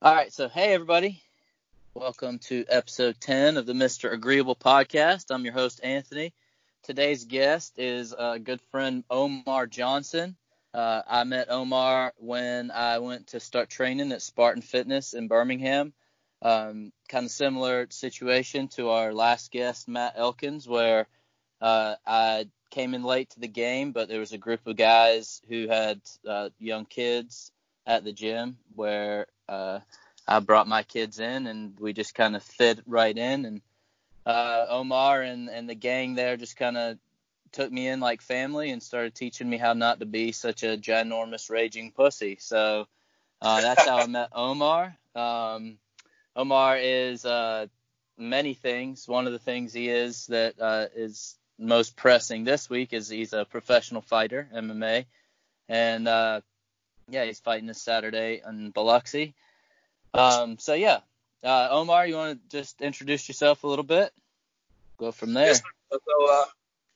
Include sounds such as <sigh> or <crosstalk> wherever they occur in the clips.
All right, so hey everybody, welcome to episode 10 of the Mr. Agreeable podcast. I'm your host Anthony. Today's guest is a good friend Omar Johnson. Uh, I met Omar when I went to start training at Spartan Fitness in Birmingham. Um, kind of similar situation to our last guest Matt Elkins, where uh, I came in late to the game, but there was a group of guys who had uh, young kids at the gym where uh, I brought my kids in and we just kind of fit right in. And uh, Omar and, and the gang there just kind of took me in like family and started teaching me how not to be such a ginormous raging pussy. So uh, that's how I <laughs> met Omar. Um, Omar is uh, many things. One of the things he is that uh, is most pressing this week is he's a professional fighter, MMA, and uh, yeah, he's fighting this Saturday in Biloxi. Um, so yeah, uh, Omar, you want to just introduce yourself a little bit? Go from there. Yes, so, uh,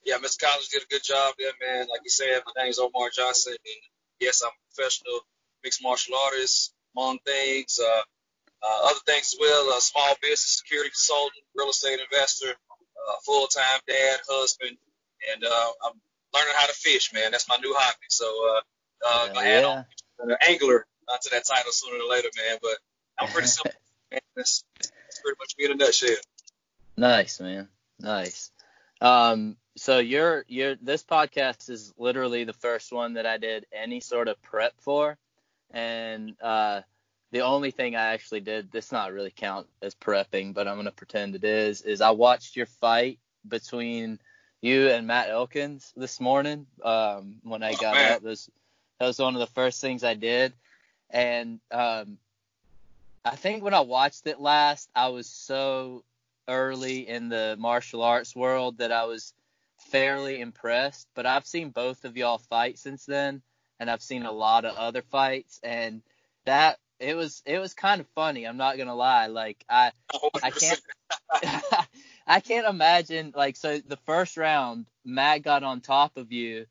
yeah, Mr. Collins did a good job there, man. Like you said, my name is Omar Johnson, and yes, I'm a professional mixed martial artist, among things, uh, uh, other things as well, a small business security consultant, real estate investor, uh, full-time dad, husband, and uh, I'm learning how to fish, man. That's my new hobby. So uh, uh, yeah, add yeah. on an angler uh, to that title sooner or later, man. But pretty simple, man. That's, that's pretty much me in a nutshell. Nice, man. Nice. Um, so your your this podcast is literally the first one that I did any sort of prep for, and uh, the only thing I actually did this not really count as prepping, but I'm gonna pretend it is. Is I watched your fight between you and Matt Elkins this morning um, when I got oh, up. This that was one of the first things I did, and um, I think when I watched it last, I was so early in the martial arts world that I was fairly impressed. But I've seen both of y'all fight since then, and I've seen a lot of other fights, and that it was it was kind of funny. I'm not gonna lie. Like I I can't <laughs> I can't imagine like so the first round Matt got on top of you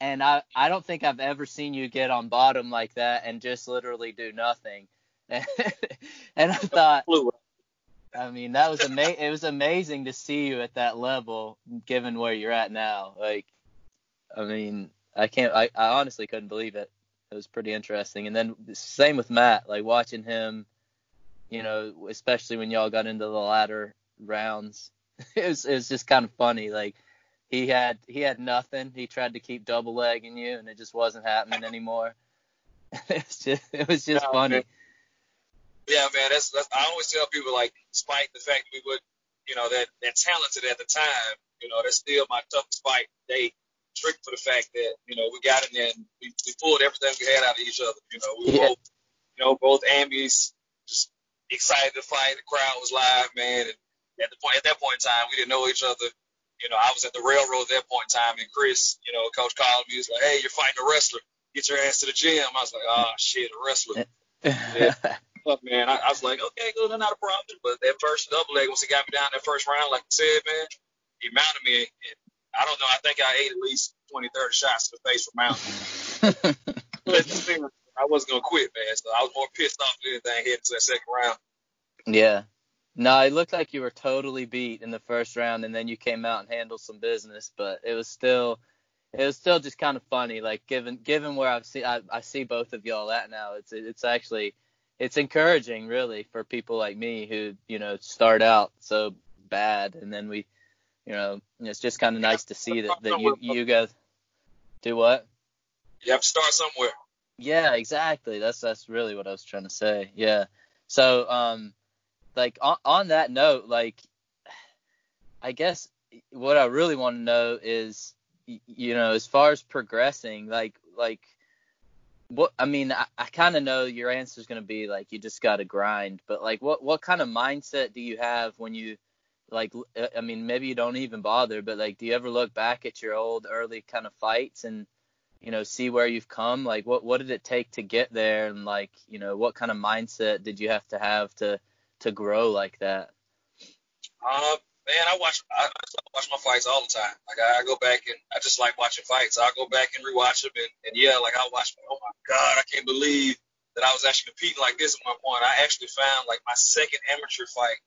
and I I don't think I've ever seen you get on bottom like that and just literally do nothing. <laughs> and I thought I mean that was ama- it was amazing to see you at that level given where you're at now. Like I mean I can't I, I honestly couldn't believe it. It was pretty interesting. And then same with Matt, like watching him, you know, especially when y'all got into the latter rounds. <laughs> It was it was just kind of funny. Like he had he had nothing. He tried to keep double legging you, and it just wasn't happening anymore. <laughs> it was just it was just funny. Man. Yeah, man. That's, that's I always tell people like, despite the fact that we would, you know, that that talented at the time, you know, that's still my toughest fight They Strict for the fact that you know we got in there and we, we pulled everything we had out of each other. You know, we were yeah. both, you know, both ambies, just excited to fight. The crowd was live, man. And at the point at that point in time, we didn't know each other you know, I was at the railroad at that point in time, and Chris, you know, coach called me. He was like, "Hey, you're fighting a wrestler. Get your ass to the gym." I was like, "Oh shit, a wrestler." <laughs> yeah. Fuck, man. I, I was like, "Okay, good, not a problem." But that first double leg, once he got me down that first round, like I said, man, he mounted me. And I don't know. I think I ate at least 20, 30 shots to the face for mounting. <laughs> but I wasn't gonna quit, man. So I was more pissed off than anything heading to that second round. Yeah, no, it looked like you were totally beat in the first round, and then you came out and handled some business. But it was still, it was still just kind of funny. Like given given where I've seen, I, I see both of y'all at now. It's it's actually, it's encouraging really for people like me who you know start out so bad, and then we, you know, it's just kind of nice to see that that you you guys do what. You have to start somewhere. Yeah, exactly. That's that's really what I was trying to say. Yeah. So um like on, on that note, like I guess what I really want to know is, you know, as far as progressing, like like what I mean, I, I kind of know your answer is going to be like you just got to grind, but like what what kind of mindset do you have when you like I mean maybe you don't even bother, but like do you ever look back at your old early kind of fights and you know see where you've come? Like what what did it take to get there and like you know what kind of mindset did you have to have to to grow like that? Uh, man, I watch I, I watch my fights all the time. Like I, I go back and I just like watching fights. I'll go back and rewatch them and, and yeah, like I watch. Oh my god, I can't believe that I was actually competing like this at one point. I actually found like my second amateur fight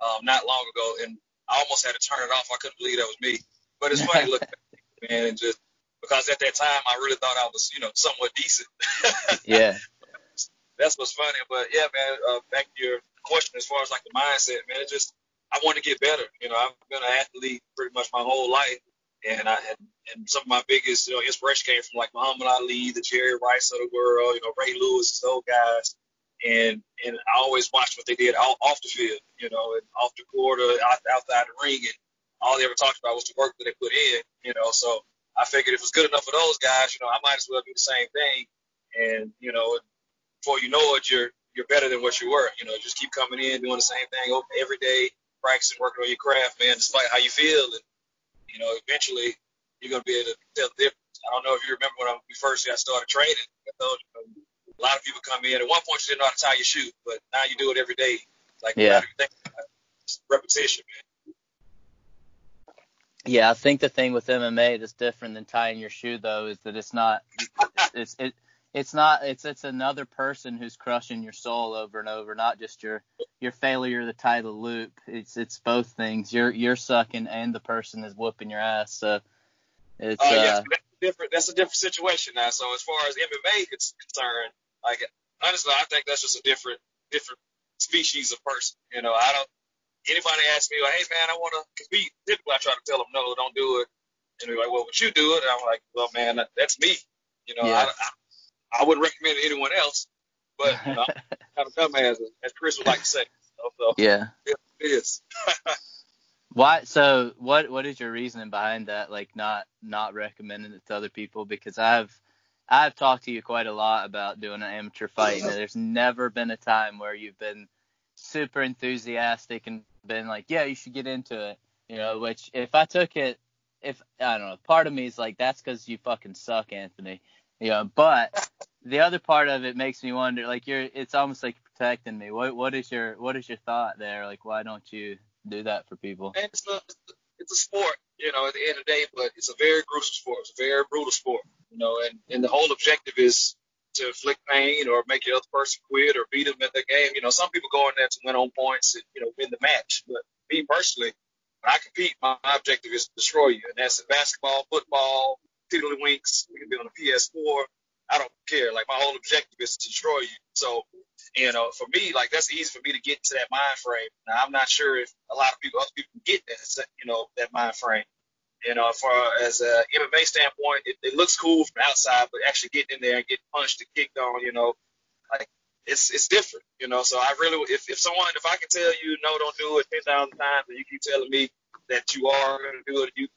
um, not long ago, and I almost had to turn it off. I couldn't believe that was me. But it's funny looking <laughs> back, man, and just because at that time I really thought I was, you know, somewhat decent. <laughs> yeah. That's what's funny. But yeah, man, uh, back to your question as far as like the mindset, man, it just I want to get better. You know, I've been an athlete pretty much my whole life, and I had, and some of my biggest you know inspiration came from like Muhammad Ali, the Jerry Rice of the world, you know Ray Lewis, those guys, and and I always watched what they did off, off the field, you know, and off the court or out, outside the ring, and all they ever talked about was the work that they put in, you know. So I figured if it was good enough for those guys, you know, I might as well do the same thing, and you know, before you know it, you're you're better than what you were. You know, just keep coming in, doing the same thing every day, practicing, working on your craft, man, despite how you feel, and you know, eventually you're gonna be able to tell the difference. I don't know if you remember when I, we first got started training. I told you, a lot of people come in. At one point, you didn't know how to tie your shoe, but now you do it every day. Like yeah. repetition, man. Yeah, I think the thing with MMA that's different than tying your shoe though is that it's not it's it it's not it's it's another person who's crushing your soul over and over, not just your your failure to tie the loop. It's it's both things. You're you're sucking and the person is whooping your ass. So it's uh, yes, uh, that's different. That's a different situation now. So as far as MMA is concerned, like honestly, I think that's just a different different species of person. You know, I don't. Anybody ask me like, hey man, I want to compete. Typically, I try to tell them no, don't do it. And they're like, well, would you do it? And I'm like, well, man, that, that's me. You know, yeah. I, I, I wouldn't recommend anyone else. But know, <laughs> kind of dumbass, as Chris would like to say. So, so yeah, it is. <laughs> Why? So, what what is your reasoning behind that? Like, not not recommending it to other people? Because I've I've talked to you quite a lot about doing an amateur fight, and there's never been a time where you've been super enthusiastic and been like, yeah, you should get into it. You know, which if I took it, if I don't know, part of me is like, that's because you fucking suck, Anthony. Know, but the other part of it makes me wonder, like you're, it's almost like protecting me. What what is your what is your thought there? Like, why don't you do that for people? And it's a it's a sport, you know, at the end of the day, but it's a very gruesome sport. It's a very brutal sport you know, and, and the whole objective is to inflict pain or make the other person quit or beat them at the game. You know, some people go in there to win on points and, you know, win the match. But me personally, when I compete, my objective is to destroy you. And that's in basketball, football, tiddlywinks. We can be on a PS4. I don't care. Like my whole objective is to destroy you. So, you know, for me, like that's easy for me to get into that mind frame. Now I'm not sure if a lot of people, other people get that, you know, that mind frame. You know, for as uh, a MMA standpoint, it, it looks cool from outside, but actually getting in there and getting punched and kicked on, you know, like it's it's different, you know. So I really, if if someone, if I can tell you no, don't do it ten thousand times, and you keep telling me that you are going to do it, you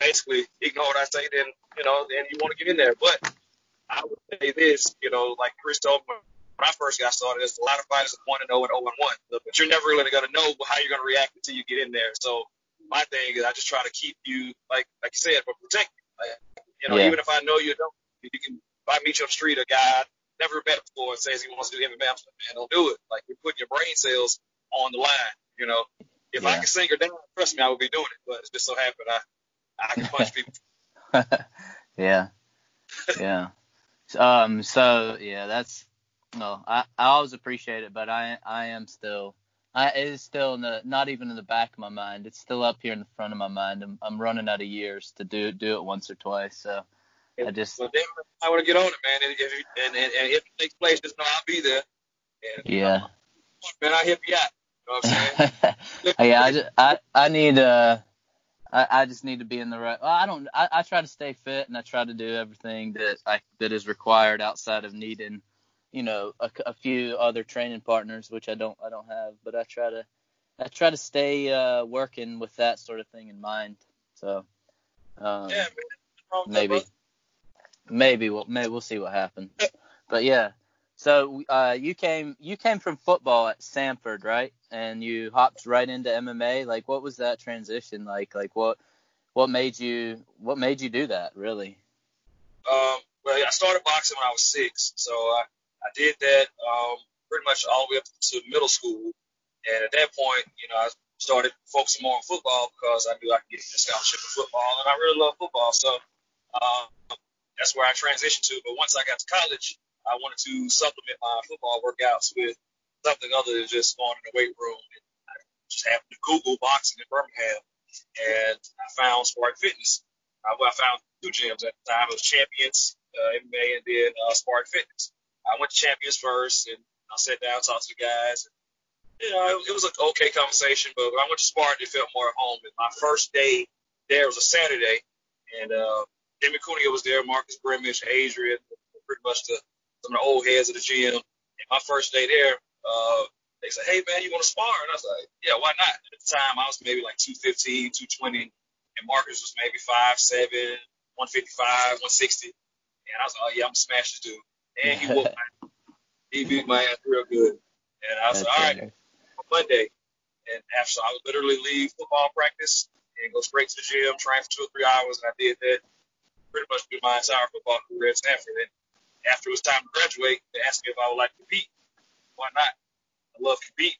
basically ignore what I say, then you know, then you want to get in there. But I would say this, you know, like Chris told me when I first got started, there's a lot of fighters that want to know and 0 and 1, but you're never really going to know how you're going to react until you get in there. So my thing is I just try to keep you like like you said, but protect you. Like, you know, yeah. even if I know you don't, you can. If I meet you on the street, a guy never met before and says he wants to do MMA, I'm like, man, don't do it. Like you're putting your brain cells on the line. You know, if yeah. I could sing her down, trust me, I would be doing it. But it's just so happened I I can punch people. <laughs> yeah, yeah. Um. So yeah, that's no. I I always appreciate it, but I I am still I, it is still in the, not even in the back of my mind. It's still up here in the front of my mind. I'm, I'm running out of years to do do it once or twice. So I just. Well, I want to get on it, man. And if, and, and, and if it takes place, just know I'll be there. And, yeah. man, I'll hit you out. You know what I'm saying? <laughs> yeah, I, just, I I need uh I, I just need to be in the right. Well, I don't. I, I try to stay fit and I try to do everything that I that is required outside of needing you know a, a, few other training partners which I don't I don't have but I try to I try to stay uh, working with that sort of thing in mind so um, yeah, maybe maybe we'll maybe we'll see what happens but yeah so uh, you came you came from football at Samford right and you hopped right into MMA like what was that transition like like what what made you what made you do that really um well I started boxing when I was six so I I did that um, pretty much all the way up to middle school. And at that point, you know, I started focusing more on football because I knew I could get a scholarship in football, and I really love football. So um, that's where I transitioned to. But once I got to college, I wanted to supplement my football workouts with something other than just going in the weight room. And I just happened to Google boxing in Birmingham, and I found Spartan Fitness. I, I found two gyms at the time. It was Champions uh, MMA and then uh, Spartan Fitness. I went to Champions first, and I sat down, talked to the guys. And, you know, it, it was an okay conversation, but when I went to Spartan, it felt more at home. And my first day there was a Saturday, and uh, Jimmy Cunha was there, Marcus Brimage, Adrian, pretty much the, some of the old heads of the gym. And my first day there, uh, they said, hey, man, you want to spar? And I was like, yeah, why not? At the time, I was maybe like 215, 220, and Marcus was maybe 5'7", 155, 160. And I was like, oh, yeah, I'm gonna smash this dude. And he whooped my, he beat my ass real good. And I was That's like, all right, Monday. And after, I would literally leave football practice and go straight to the gym, train for two or three hours. And I did that pretty much through my entire football career at Samford. And after it was time to graduate, they asked me if I would like to compete why not? I love competing.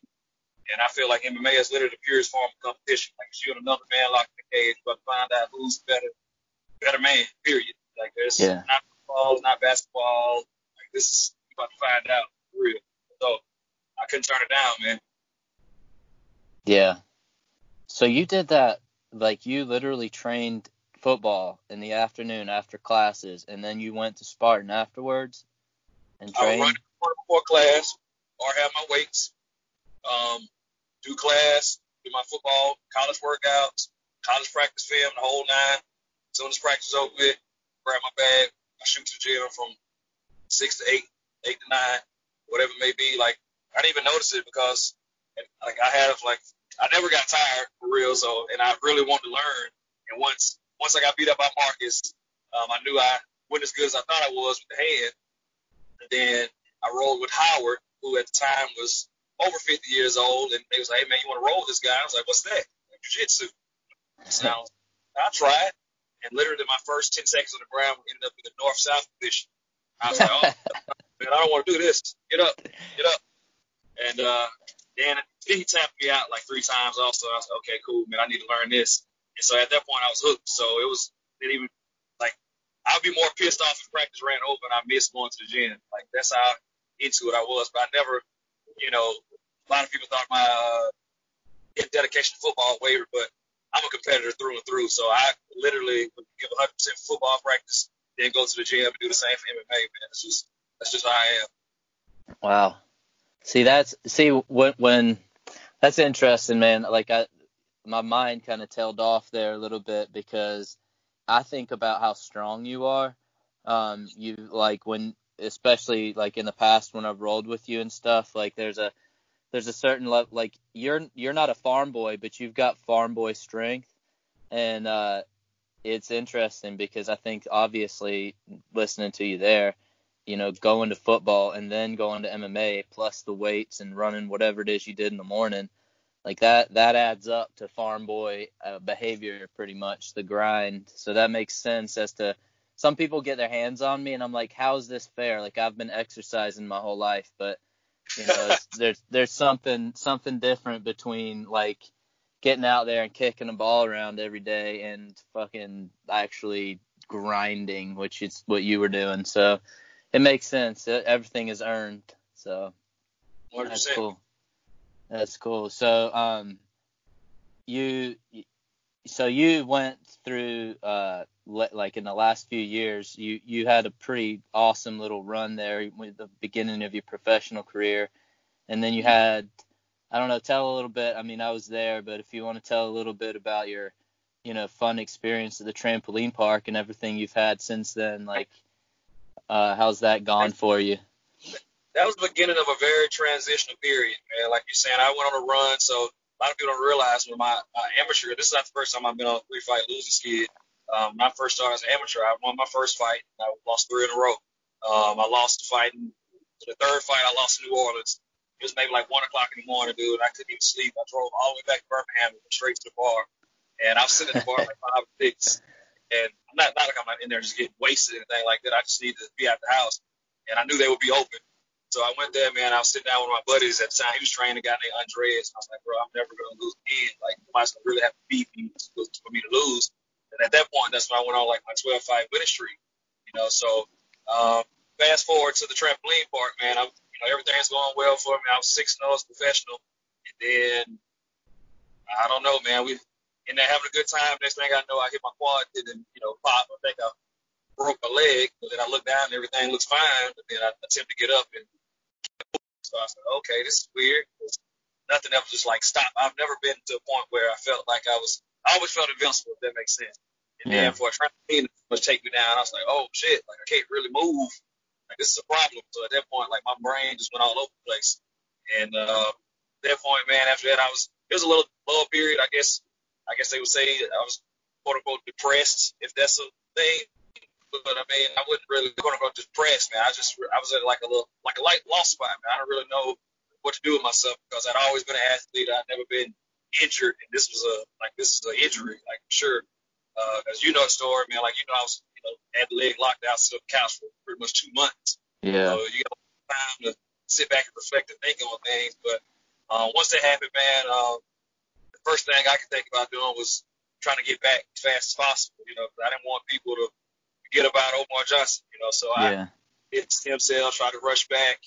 And I feel like MMA is literally the purest form of competition. Like if you and another man locked in the cage, but find out who's better, better man. Period. Like there's yeah. not football, not basketball. Like this is you about to find out for real. So I couldn't turn it down, man. Yeah. So you did that like you literally trained football in the afternoon after classes, and then you went to Spartan afterwards and trained. I run before class, or have my weights, um, do class, do my football, college workouts, college practice film, the whole nine. As soon as practice is over with, grab my bag, I shoot to the gym from six to eight, eight to nine, whatever it may be. Like I didn't even notice it because like I have like I never got tired for real, so and I really wanted to learn. And once once I got beat up by Marcus, um, I knew I wasn't as good as I thought I was with the hand. And then I rolled with Howard, who at the time was over 50 years old, and they was like, "Hey man, you want to roll with this guy?" I was like, "What's that?" Jiu-jitsu. So I tried, and literally my first 10 seconds on the ground ended up in the north-south position. I was like, "Oh <laughs> man, I don't want to do this. Get up, get up." And uh, then he tapped me out like three times. Also, I was like, "Okay, cool, man. I need to learn this." And so at that point, I was hooked. So it was it even like I'd be more pissed off if practice ran over and I missed going to the gym. Like that's how into it I was, but I never, you know, a lot of people thought my uh, dedication to football wavered, but I'm a competitor through and through. So I literally would give 100% football practice, then go to the gym and do the same for MMA. Man, it's just that's just how I am. Wow. See, that's see when when that's interesting, man. Like I, my mind kind of tailed off there a little bit because I think about how strong you are. Um, you like when especially like in the past when I've rolled with you and stuff, like there's a there's a certain level like you're you're not a farm boy, but you've got farm boy strength, and uh, it's interesting because I think obviously listening to you there, you know, going to football and then going to MMA plus the weights and running whatever it is you did in the morning, like that that adds up to farm boy uh, behavior pretty much the grind. So that makes sense as to some people get their hands on me and I'm like, how is this fair? Like I've been exercising my whole life, but you know, <laughs> there's there's something something different between like getting out there and kicking a ball around every day and fucking actually grinding, which is what you were doing. So it makes sense. Everything is earned. So 100%. that's cool. That's cool. So um, you so you went through uh like in the last few years, you you had a pretty awesome little run there with the beginning of your professional career, and then you had, I don't know, tell a little bit. I mean, I was there, but if you want to tell a little bit about your, you know, fun experience at the trampoline park and everything you've had since then, like, uh, how's that gone for you? That was the beginning of a very transitional period, man. Like you're saying, I went on a run, so a lot of people don't realize when my uh, amateur. This is not the first time I've been on a three fight losing skid. Um, when first started as an amateur, I won my first fight. And I lost three in a row. Um, I lost the fight. In, the third fight, I lost in New Orleans. It was maybe like one o'clock in the morning, dude. I couldn't even sleep. I drove all the way back to Birmingham and went straight to the bar. And I was sitting at the bar like five or six. And I'm not, not like I'm not in there just getting wasted or anything like that. I just needed to be at the house. And I knew they would be open. So I went there, man. I was sitting down with my buddies at the time. He was training a guy named Andreas. I was like, bro, I'm never to lose again. Like, nobody's to really have to beat me for me to lose. And at that point, that's when I went on like my 12 fight winning streak. You know, so um, fast forward to the trampoline park, man. I'm, you know, everything's going well for me. I was six and as professional, and then I don't know, man. We there having a good time. Next thing I know, I hit my quad, did and you know, pop. I think I broke my leg, but then I look down and everything looks fine. But then I attempt to get up, and so I said, okay, this is weird. Nothing ever just like stop. I've never been to a point where I felt like I was. I always felt invincible, if that makes sense. And yeah. then for a trampoline to take me down, I was like, oh shit, like I can't really move. Like this is a problem. So at that point, like my brain just went all over the place. And uh, at that point, man, after that, I was it was a little low period, I guess. I guess they would say I was quote unquote depressed, if that's a thing. But I mean, I wasn't really quote unquote depressed, man. I just I was at like a little like a light lost spot, man. I don't really know what to do with myself because I'd always been an athlete. I'd never been injured, and this was a like this is an injury, like sure. Uh, as you know the story, man, like you know I was you know had the leg locked out to the couch for pretty much two months. Yeah. So you got time to sit back and reflect and think on things. But uh, once that happened, man, uh, the first thing I could think about doing was trying to get back as fast as possible. You know, I didn't want people to forget about Omar Johnson. You know, so yeah. I did stem cell, tried to rush back,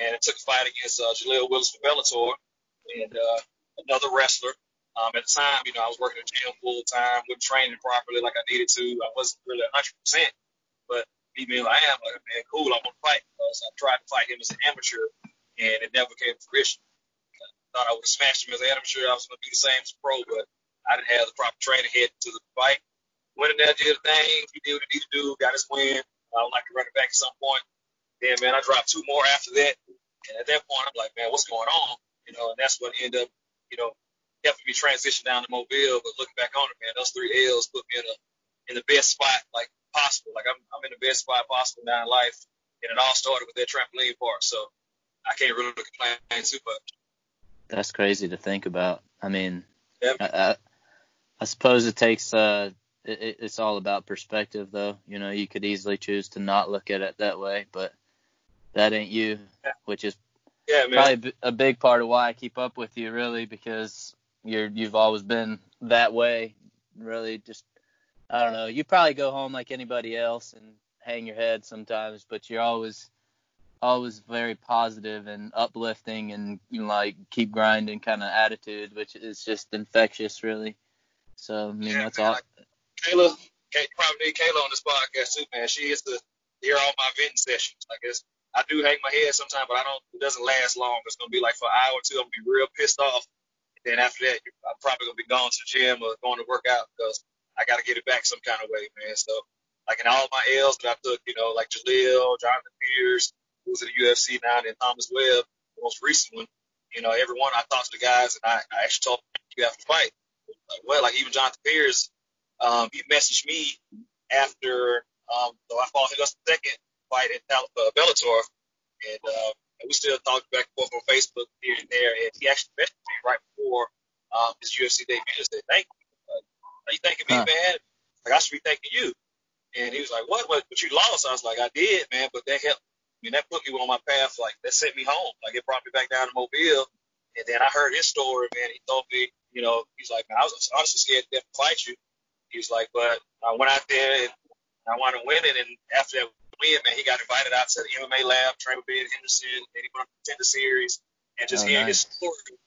and it took a fight against uh, Jaleel Willis for Bellator and uh, another wrestler. Um, at the time, you know, I was working at gym full time, wasn't training properly like I needed to. I wasn't really 100%, but me being I am, like, man, cool, I want to fight. Because I tried to fight him as an amateur, and it never came to fruition. I thought I would have smashed him as an amateur. I was going to be the same as a pro, but I didn't have the proper training heading to the fight. Went in there, did the thing. He did what he needed to do, got his win. I would like to run it back at some point. Then, man, I dropped two more after that. And at that point, I'm like, man, what's going on? You know, and that's what ended up, you know, helping me transition down to Mobile. But looking back on it, man, those three L's put me in a in the best spot like possible. Like I'm I'm in the best spot possible now in life, and it all started with that trampoline park. So I can't really complain too much. That's crazy to think about. I mean, yeah. I, I, I suppose it takes uh it, it's all about perspective though. You know, you could easily choose to not look at it that way, but that ain't you, which is yeah, probably a big part of why I keep up with you, really, because you're you've always been that way. Really, just I don't know. You probably go home like anybody else and hang your head sometimes, but you're always always very positive and uplifting and you know, like keep grinding kind of attitude, which is just infectious, really. So I mean yeah, that's man, all. Kayla, Kay, probably need Kayla on this podcast too, man. She is the hear all my venting sessions. I guess I do hang my head sometimes, but I don't. It doesn't last long. It's gonna be like for an hour or two. I'm gonna be real pissed off. And then after that, I'm probably gonna be going to the gym or going to work out because I gotta get it back some kind of way, man. So like in all my L's that I took, you know, like Jaleel, Jonathan Pearce, who's in the UFC now, and Thomas Webb, the most recent one. You know, every one I talked to the guys, and I, I actually told them you have to fight. Like, well, like even Jonathan Pearce, um, he messaged me after um, so I fought him the second fight in uh, Bellator, and, uh, and we still talk back and forth on Facebook here and there. And he actually messaged me right before um, his UFC debut and said, "Thank you. Uh, are you thanking me, huh. man? Like I should be thanking you." And he was like, "What? What? But you lost?" I was like, "I did, man. But that helped. I mean, that put me on my path. Like that sent me home. Like it brought me back down to Mobile." And then I heard his story, man. He told me, you know, he's like, man, I was honestly scared to death to fight you. He was like, but I went out there and I wanted to win it. And after that win, man, he got invited out to the MMA lab, trained with Ben Henderson, and he went on the contender series. And just oh, hearing nice. his story,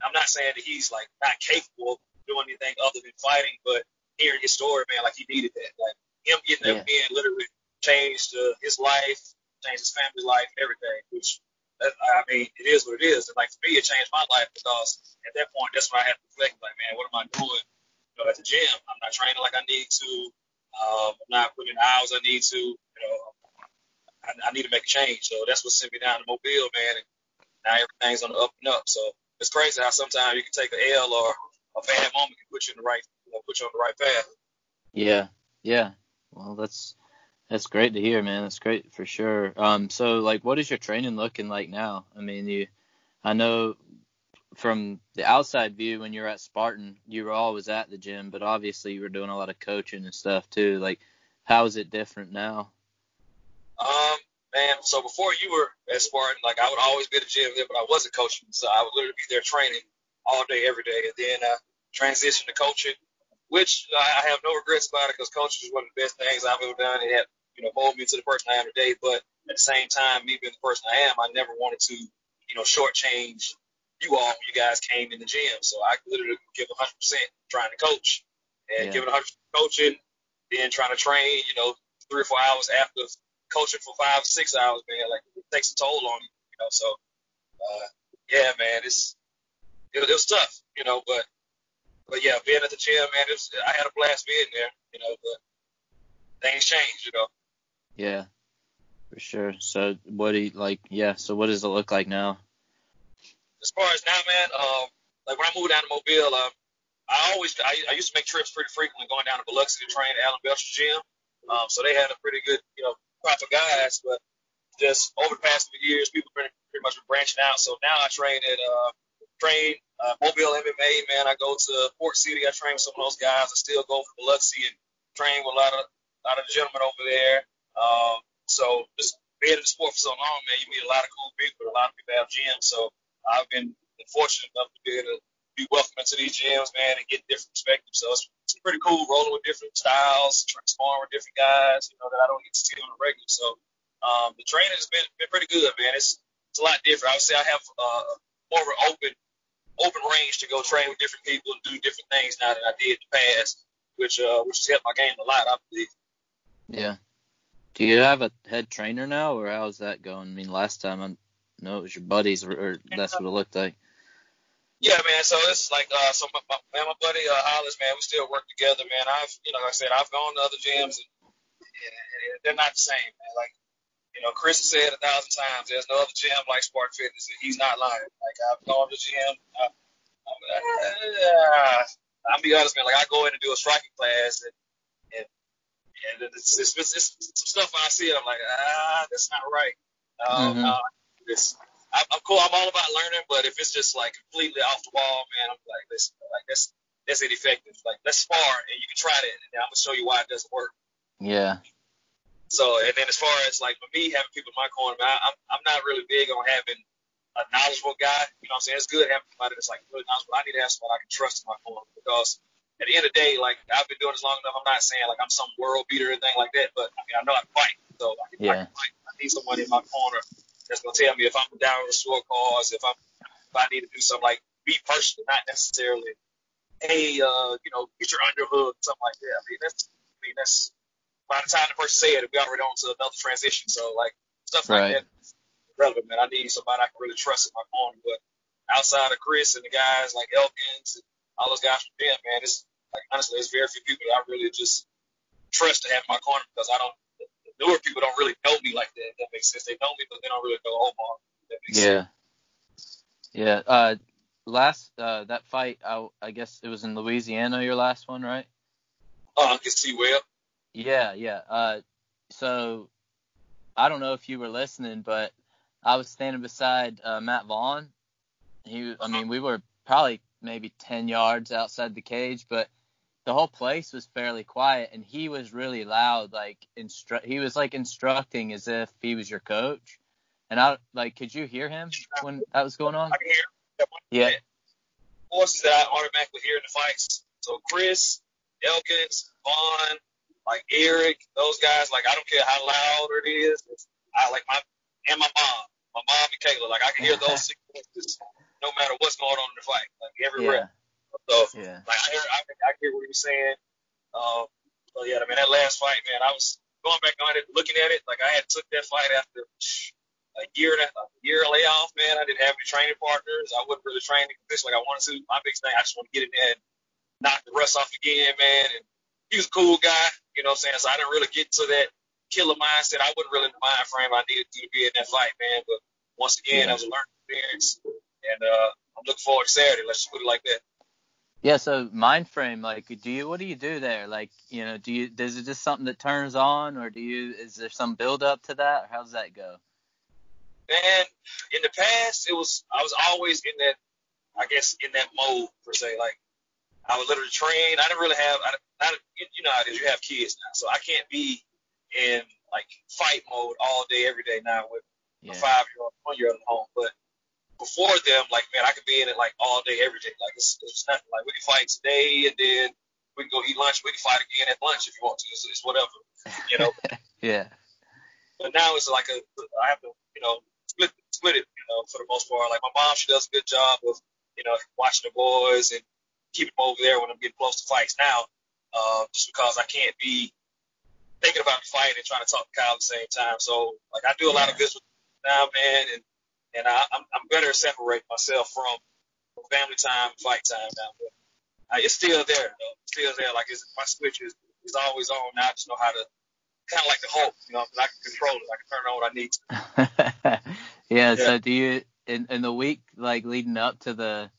I'm not saying that he's like not capable of doing anything other than fighting, but hearing his story, man, like he needed that. Like him getting that Yeah. win literally changed uh, his life, changed his family life, everything. Which that, I mean, it is what it is. And like for me, it changed my life because at that point, that's when I had to reflect. Like, man, what am I doing? Know, at the gym, I'm not training like I need to. Um, I'm not putting in the hours I need to. You know, I, I need to make a change. So that's what sent me down to Mobile, man. And now everything's on the up and up. So it's crazy how sometimes you can take an L or a bad moment can put you in the right, you know, put you on the right path. Yeah, yeah. Well, that's that's great to hear, man. That's great for sure. Um, so like, what is your training looking like now? I mean, you, I know from the outside view when you're at Spartan, you were always at the gym, but obviously you were doing a lot of coaching and stuff too. Like, how is it different now? Um, man, so before you were at Spartan, like I would always be at the gym there, but I wasn't coaching, so I would literally be there training all day, every day, and then I transitioned to coaching, which I I have no regrets about it because coaching is one of the best things I've ever done. It had, you know, molded me to the person I am today. But at the same time, me being the person I am, I never wanted to, you know, shortchange you all when you guys came in the gym. So I literally give 100% trying to coach and yeah. giving 100% coaching, then trying to train, you know, three or four hours after coaching for five, six hours, man. Like it takes a toll on you, you know. So, uh, yeah, man, it's it, it was tough, you know, but but yeah, being at the gym, man, it was, I had a blast being there, you know, but things change, you know. Yeah, for sure. So what do you like? Yeah. So what does it look like now? As far as now, man, um, like when I moved down to Mobile, um, I always I, I used to make trips pretty frequently going down to Biloxi to train at Alan Belcher's gym. Um, so they had a pretty good, you know, crop of guys. But just over the past few years, people pretty, pretty much been branching out. So now I train at uh, train uh, Mobile MMA. Man, I go to Port City. I train with some of those guys. I still go for Biloxi and train with a lot of a lot of the gentlemen over there. Um, so just being in the sport for so long, man, you meet a lot of cool people. A lot of people have gyms. So I've been fortunate enough to be able to be welcome into these gyms, man, and get different perspectives. So it's, it's pretty cool rolling with different styles, sparring with different guys, you know, that I don't get to see on a regular. So um, the training has been been pretty good, man. It's it's a lot different. Say I have uh, more of an open open range to go train with different people and do different things now than I did in the past, which uh, which has helped my game a lot, I believe. Yeah. Do you have a head trainer now, or how's that going? I mean, last time I know it was your buddies, or, or that's what it looked like. Yeah, man. So it's like, uh, so my, my, man, my buddy uh, Hollis, man, we still work together, man. I've, you know, like I said, I've gone to other gyms, and, and they're not the same, man. Like, you know, Chris has said a thousand times, there's no other gym like Spartan Fitness, and he's not lying. Like, I've gone to the gym. I, I'm, uh, I'll be honest, man. Like, I go in and do a striking class, and and and it's, it's, it's, it's some stuff I see, and I'm like, ah, that's not right. Um, mm-hmm. uh, it's, I'm cool. I'm all about learning, but if it's just like completely off the wall, man, I'm like, listen, like that's that's ineffective. Like let's spar, and you can try that, and I'm gonna show you why it doesn't work. Yeah. So, and then as far as like for me having people in my corner, man, I'm I'm not really big on having a knowledgeable guy. You know what I'm saying? It's good having somebody that's like really knowledgeable. I need to have somebody I can trust in my corner because at the end of the day, like I've been doing this long enough. I'm not saying like I'm some world beater or anything like that, but I mean I know I can fight, so I can, yeah. I can fight. I need someone in my corner that's gonna tell me if I'm down with short cause, if I'm if I need to do something like me personally, not necessarily, hey, uh, you know, get your underhook, something like that. I mean, that's, I mean, that's by the time the person said it, we already on to another transition. So like stuff like right. that, relevant, man. I need somebody I can really trust in my corner. But outside of Chris and the guys like Elkins and all those guys from them, man, it's like honestly, there's very few people that I really just trust to have in my corner because I don't newer people don't really know me like that. That makes sense. They know me, but they don't really know Omar. That makes yeah. Sense. Yeah. Uh, last uh, that fight, I, I guess it was in Louisiana. Your last one, right? Uh, I can see where. Yeah, yeah. Uh, so I don't know if you were listening, but I was standing beside uh, Matt Vaughn. He, I mean, we were probably maybe 10 yards outside the cage, but the whole place was fairly quiet and he was really loud like instru- he was like instructing as if he was your coach. And i like could you hear him when that was going on? I can hear yeah. voices that i automatically hear in the fights. So chris elkins vaughn like eric those guys like i don't care how loud it is. I like my and my mom. My mom and kayla. Like i can hear those <laughs> six voices no matter what's going on in the fight. Like everywhere. Yeah. So yeah. like I hear I, I hear what you're saying. Um, so yeah, I mean that last fight, man, I was going back on it, looking at it. Like I had took that fight after a year and a, a year layoff, man. I didn't have any training partners. I wasn't really training this like I wanted to. My biggest thing, I just want to get in there and knock the rust off again, man. And he was a cool guy, you know what I'm saying? So I didn't really get to that killer mindset. I wasn't really in the mind frame I needed to, to be in that fight, man. But once again, yeah. that was a learning experience. And uh, I'm looking forward to Saturday. Let's just put it like that. Yeah, so mind frame, like, do you what do you do there? Like, you know, do you is it just something that turns on, or do you is there some build up to that, or how does that go? Man, in the past, it was I was always in that, I guess, in that mode per se. Like, I would literally train. I didn't really have, I, I, you know how it is. You have kids now, so I can't be in like fight mode all day, every day now with yeah. a five year old, one year old at home. But before them, like man, I could be in it like all day, every day. Like it's, it's nothing. Like we can fight today, and then we can go eat lunch. We can fight again at lunch if you want to. It's, it's whatever, you know. <laughs> yeah. but now it's like a I have to you know split split it you know for the most part. Like my mom, she does a good job of you know watching the boys and keeping them over there when I'm getting close to fights now. Uh, just because I can't be thinking about the fight and trying to talk to Kyle at the same time. So like I do a lot of this now, man, and and I, I'm I'm better at separating myself from family time, fight time now. But uh, it's still there, though. It's still there. Like it's, my switch is, is always on now. I just know how to kind of like the Hulk, you know, I can control it. I can turn on what I need to. yeah, <laughs> yeah. So do you in in the week like leading up to the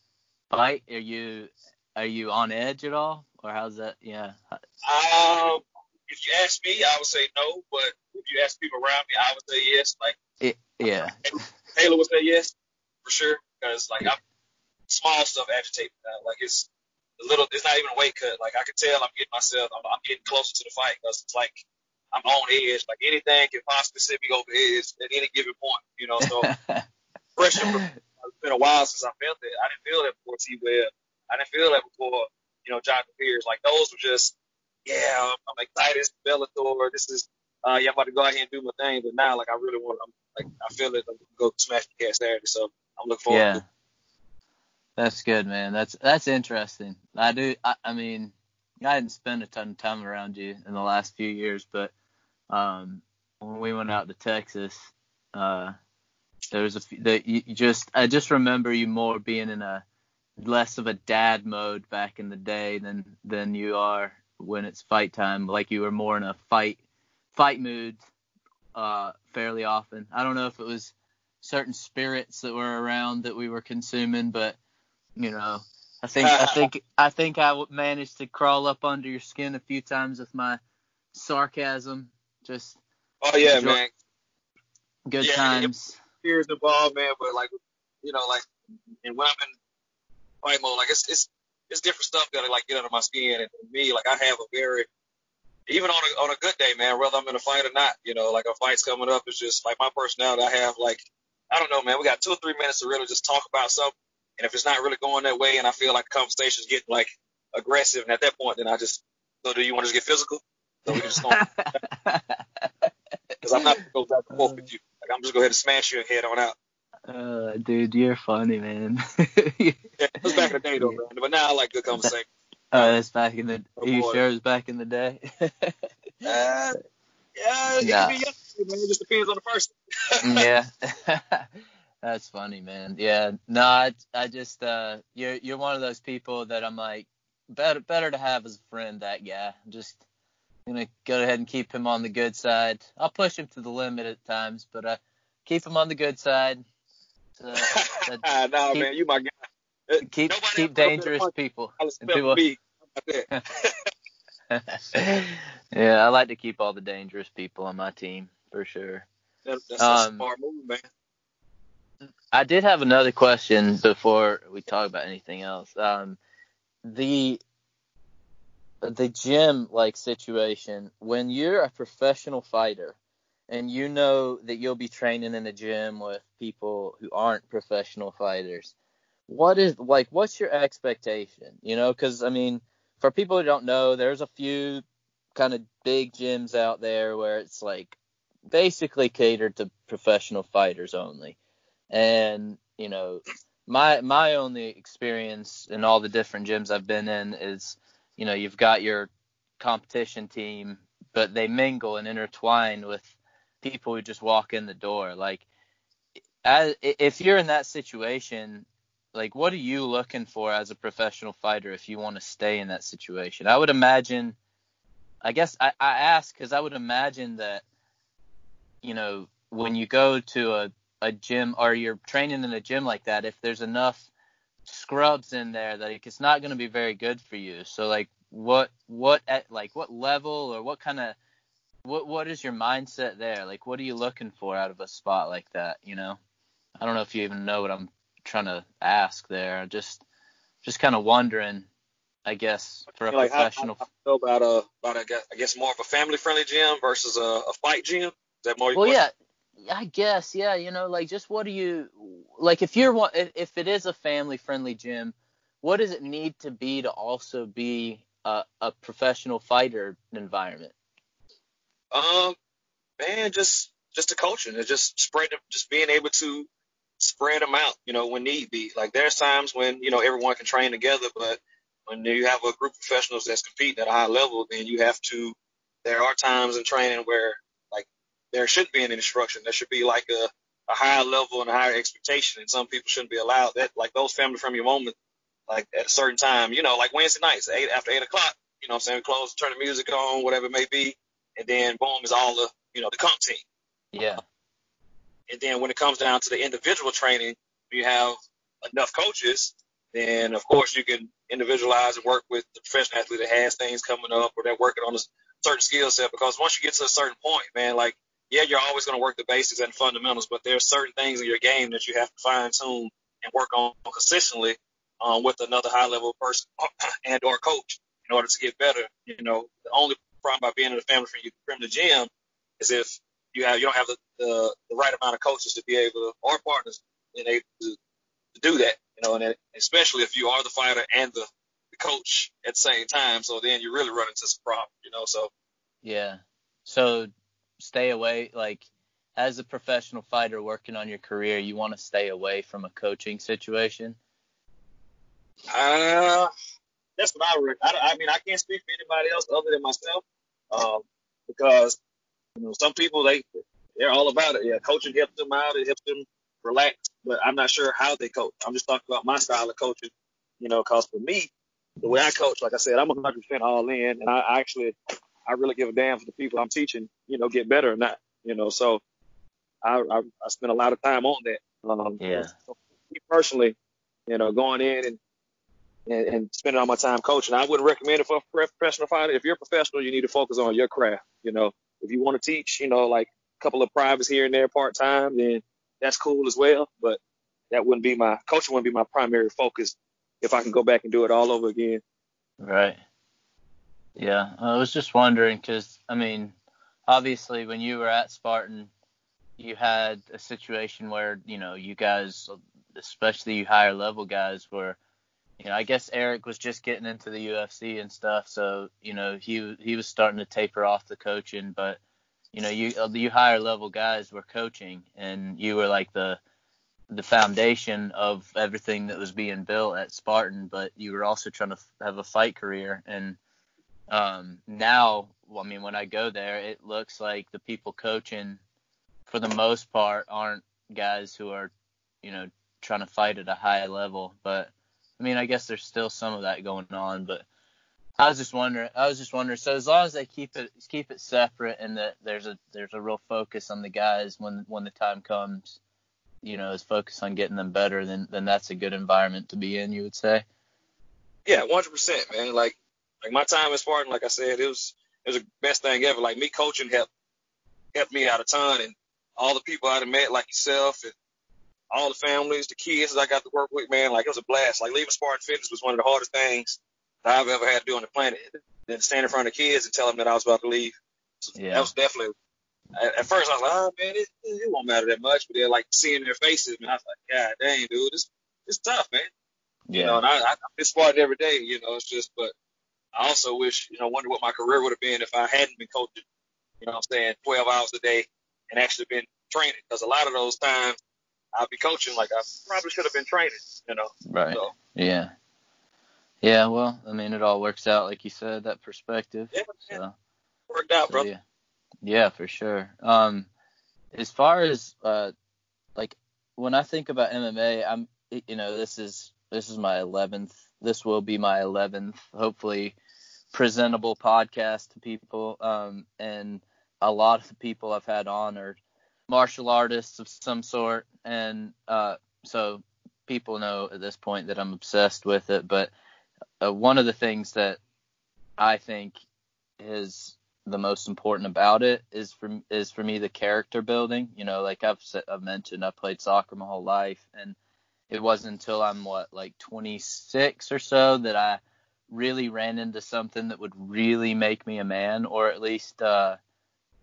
fight? Are you are you on edge at all, or how's that? Yeah. Um, if you ask me, I would say no. But if you ask people around me, I would say yes. Like, it, yeah. <laughs> Taylor would say yes for sure because like I'm small stuff agitate me now. Like it's a little. It's not even a weight cut. Like I can tell I'm getting myself. I'm, I'm getting closer to the fight because it's like I'm on edge. Like anything can possibly send me over edge at any given point. You know, so <laughs> pressure. It's been a while since I felt it. I didn't feel that before T Webb. I didn't feel that before. You know, Jonathan Pearce. Like those were just yeah, I'm excited. It's Bellator. This is, uh, yeah, I'm about to go out here and do my thing. But now, like, I really want, I'm like, I feel it. I'm gonna go smash the cat Saturday. So I'm looking forward. Yeah. To it. That's good, man. That's that's interesting. I do. I, I mean, I hadn't spent a ton of time around you in the last few years, but um, when we went out to Texas, uh, there was a few, that you just I just remember you more being in a less of a dad mode back in the day than than you are when it's fight time. Like you were more in a fight fight mood uh, fairly often. I don't know if it was certain spirits that were around that we were consuming, but you know, I think I think I think I managed to crawl up under your skin a few times with my sarcasm. Just oh yeah, man, good yeah, times. Fears involved, man, but like you know, like and when I'm in fight mode, like it's it's it's different stuff that like get under my skin. And for me, like I have a very even on a on a good day, man, whether I'm in a fight or not, you know, like a fight's coming up, it's just like my personality. I have like I don't know, man. We got two or three minutes to really just talk about something, and if it's not really going that way, and I feel like the conversation's getting like aggressive, and at that point, then I just so do you want to just get physical? So we just because <laughs> I'm not gonna go back and forth with you. Like I'm just gonna go ahead and smash your head on out. Uh, dude, you're funny, man. <laughs> yeah, it was back in the day though, man. But now I like good <laughs> conversation. Oh, that's back in the. Oh, you sure it was back in the day? <laughs> uh, yeah, it nah. be yesterday, man. It just depends on the person. yeah. <laughs> <laughs> That's funny, man. Yeah. No, I, I just uh you're you're one of those people that I'm like better better to have as a friend that guy. I'm just gonna go ahead and keep him on the good side. I'll push him to the limit at times, but uh keep him on the good side. Uh, no, keep, man, you my guy. Keep Nobody keep dangerous people. people. <laughs> Yeah, I like to keep all the dangerous people on my team for sure. That, that's um, a smart move, man. I did have another question before we talk about anything else. Um, the the gym like situation when you're a professional fighter and you know that you'll be training in a gym with people who aren't professional fighters what is like what's your expectation? You know because i mean for people who don't know there's a few kind of big gyms out there where it's like basically catered to professional fighters only. And you know my my only experience in all the different gyms I've been in is you know you've got your competition team but they mingle and intertwine with people who just walk in the door. Like as, if you're in that situation like what are you looking for as a professional fighter if you want to stay in that situation i would imagine i guess i, I ask because i would imagine that you know when you go to a a gym or you're training in a gym like that, if there's enough scrubs in there that it's not going to be very good for you. So like what what at like what level or what kind of what what is your mindset there? Like what are you looking for out of a spot like that, you know? I don't know if you even know what I'm trying to ask there. Just just kind of wondering I guess for a like, professional. I, I, I about a about a, I guess more of a family friendly gym versus a, a fight gym. Is that more? Well, question? yeah, I guess, yeah, you know, like just what do you like if you're if it is a family friendly gym, what does it need to be to also be a, a professional fighter environment? Um, man, just just the coaching and just spread them, just being able to spread them out, you know, when need be. Like there's times when, you know, everyone can train together, but when you have a group of professionals that's competing at a high level, then you have to, there are times in training where like there should be an instruction. There should be like a, a higher level and a higher expectation and some people shouldn't be allowed that, like those family friendly moments, like at a certain time, you know, like Wednesday nights, eight after eight o'clock, you know I'm saying? Close, turn the music on, whatever it may be. And then boom is all the, you know, the comp team. Yeah. And then when it comes down to the individual training, you have enough coaches, then of course you can individualize and work with the professional athlete that has things coming up or they're working on a certain skill set. Because once you get to a certain point, man, like yeah, you're always going to work the basics and fundamentals, but there are certain things in your game that you have to fine tune and work on consistently um, with another high level person <clears throat> and or coach in order to get better. You know, the only problem by being in a family friendly gym is if you have you don't have the, the, the right amount of coaches to be able to or partners and able to, to do that. You know, and especially if you are the fighter and the, the coach at the same time, so then you really run into some problems. You know, so yeah. So stay away like as a professional fighter working on your career, you want to stay away from a coaching situation? Uh, that's what I. I, I mean, I can't speak for anybody else other than myself, um, because you know some people they they're all about it. Yeah, coaching helps them out. It helps them relax. But I'm not sure how they coach. I'm just talking about my style of coaching. You know, because for me, the way I coach, like I said, I'm 100% all in, and I, I actually I really give a damn for the people I'm teaching. You know, get better or not. You know, so I I, I spend a lot of time on that. Um, yeah. So me personally, you know, going in and and, and spending all my time coaching. I wouldn't recommend it for a professional fighter. If you're a professional, you need to focus on your craft. You know, if you want to teach, you know, like a couple of privates here and there part time, then that's cool as well. But that wouldn't be my coaching wouldn't be my primary focus if I can go back and do it all over again. Right. Yeah, I was just wondering because I mean, obviously when you were at Spartan, you had a situation where you know you guys, especially you higher level guys, were you know, I guess Eric was just getting into the UFC and stuff, so you know he he was starting to taper off the coaching, but you know you you higher level guys were coaching, and you were like the the foundation of everything that was being built at Spartan, but you were also trying to have a fight career, and um, now, well, I mean, when I go there, it looks like the people coaching, for the most part, aren't guys who are, you know, trying to fight at a high level, but I mean, I guess there's still some of that going on, but I was just wondering. I was just wondering. So as long as they keep it keep it separate and that there's a there's a real focus on the guys when when the time comes, you know, is focused on getting them better, then then that's a good environment to be in. You would say. Yeah, 100%, man. Like like my time as Spartan, like I said, it was it was the best thing ever. Like me coaching helped helped me out a ton, and all the people I'd met, like yourself, and all the families, the kids that I got to work with, man, like it was a blast. Like leaving Spartan Fitness was one of the hardest things that I've ever had to do on the planet. Then stand in front of the kids and tell them that I was about to leave. So yeah. That was definitely. At, at first, I was like, oh man, it, it won't matter that much. But then, like seeing their faces, man, I was like, God dang, dude, it's it's tough, man. Yeah. You know, and I, I miss Spartan every day. You know, it's just, but I also wish, you know, wonder what my career would have been if I hadn't been coaching. You know, what I'm saying 12 hours a day and actually been training. Because a lot of those times I'll be coaching like I probably should have been training, you know. Right. So. Yeah. Yeah, well, I mean, it all works out, like you said, that perspective. Yeah, so, worked out, so, bro. Yeah. yeah, for sure. Um, as far as uh, like when I think about MMA, I'm, you know, this is this is my 11th. This will be my 11th, hopefully, presentable podcast to people. Um, and a lot of the people I've had on are martial artists of some sort, and uh, so people know at this point that I'm obsessed with it. But uh, one of the things that I think is the most important about it is for is for me the character building. You know, like I've I've mentioned, I played soccer my whole life, and it wasn't until I'm what like 26 or so that I really ran into something that would really make me a man, or at least uh,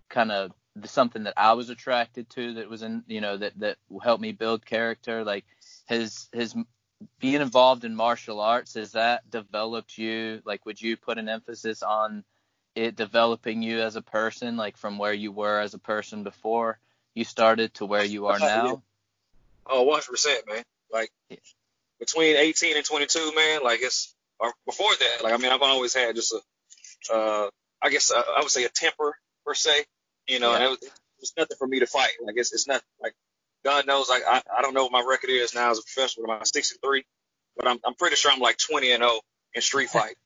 kind of something that I was attracted to that was in you know that that helped me build character like his his being involved in martial arts has that developed you like would you put an emphasis on it developing you as a person like from where you were as a person before you started to where you are now? Oh, 100 percent, man. Like Yeah. between 18 and 22, man. Like it's or before that. Like I mean, I've always had just a, uh, I guess uh, I would say a temper per se. You know, Yeah. and it was, it was nothing for me to fight. Like it's it's not like God knows. Like I, I don't know what my record is now as a professional. Am I 63? But I'm I'm pretty sure I'm like 20 and 0 in street <laughs> fight,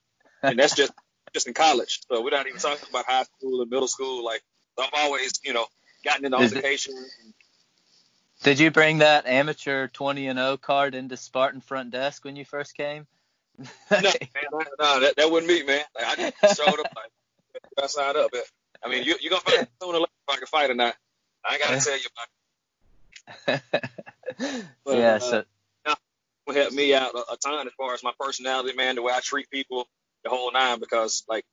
and that's just just in college. So we're not even talking about high school and middle school. Like I've always, you know, gotten into altercations. Did you bring that amateur 20 and 0 card into Spartan front desk when you first came? <laughs> no, man, no, no, that, that wasn't me, man. Like, I just showed up like <laughs> I signed up. I mean, you you gonna find <laughs> sooner or later if I can fight or not. I ain't gotta tell you about <laughs> But, yeah, uh, so it. Will help me out a, a ton as far as my personality, man, the way I treat people, the whole nine. Because like,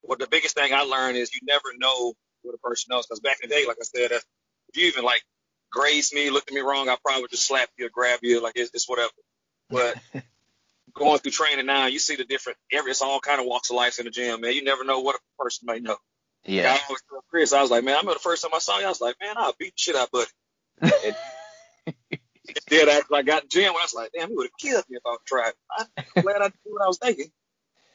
what the biggest thing I learned is you never know what a person knows. Because back in the day, like I said, if you even like graze me, look at me wrong, I probably just slap you or grab you, like it's, it's whatever. But <laughs> going through training now, you see the different. Every it's all kind of walks of life in the gym, man. You never know what a person may know. Yeah. I always tell Chris, I was like, man, I remember the first time I saw you, I was like, man, I'll beat the shit out, buddy. <laughs> And then after I got gym, I was like, damn, he would have killed me if I tried. I'm glad I did what I was thinking.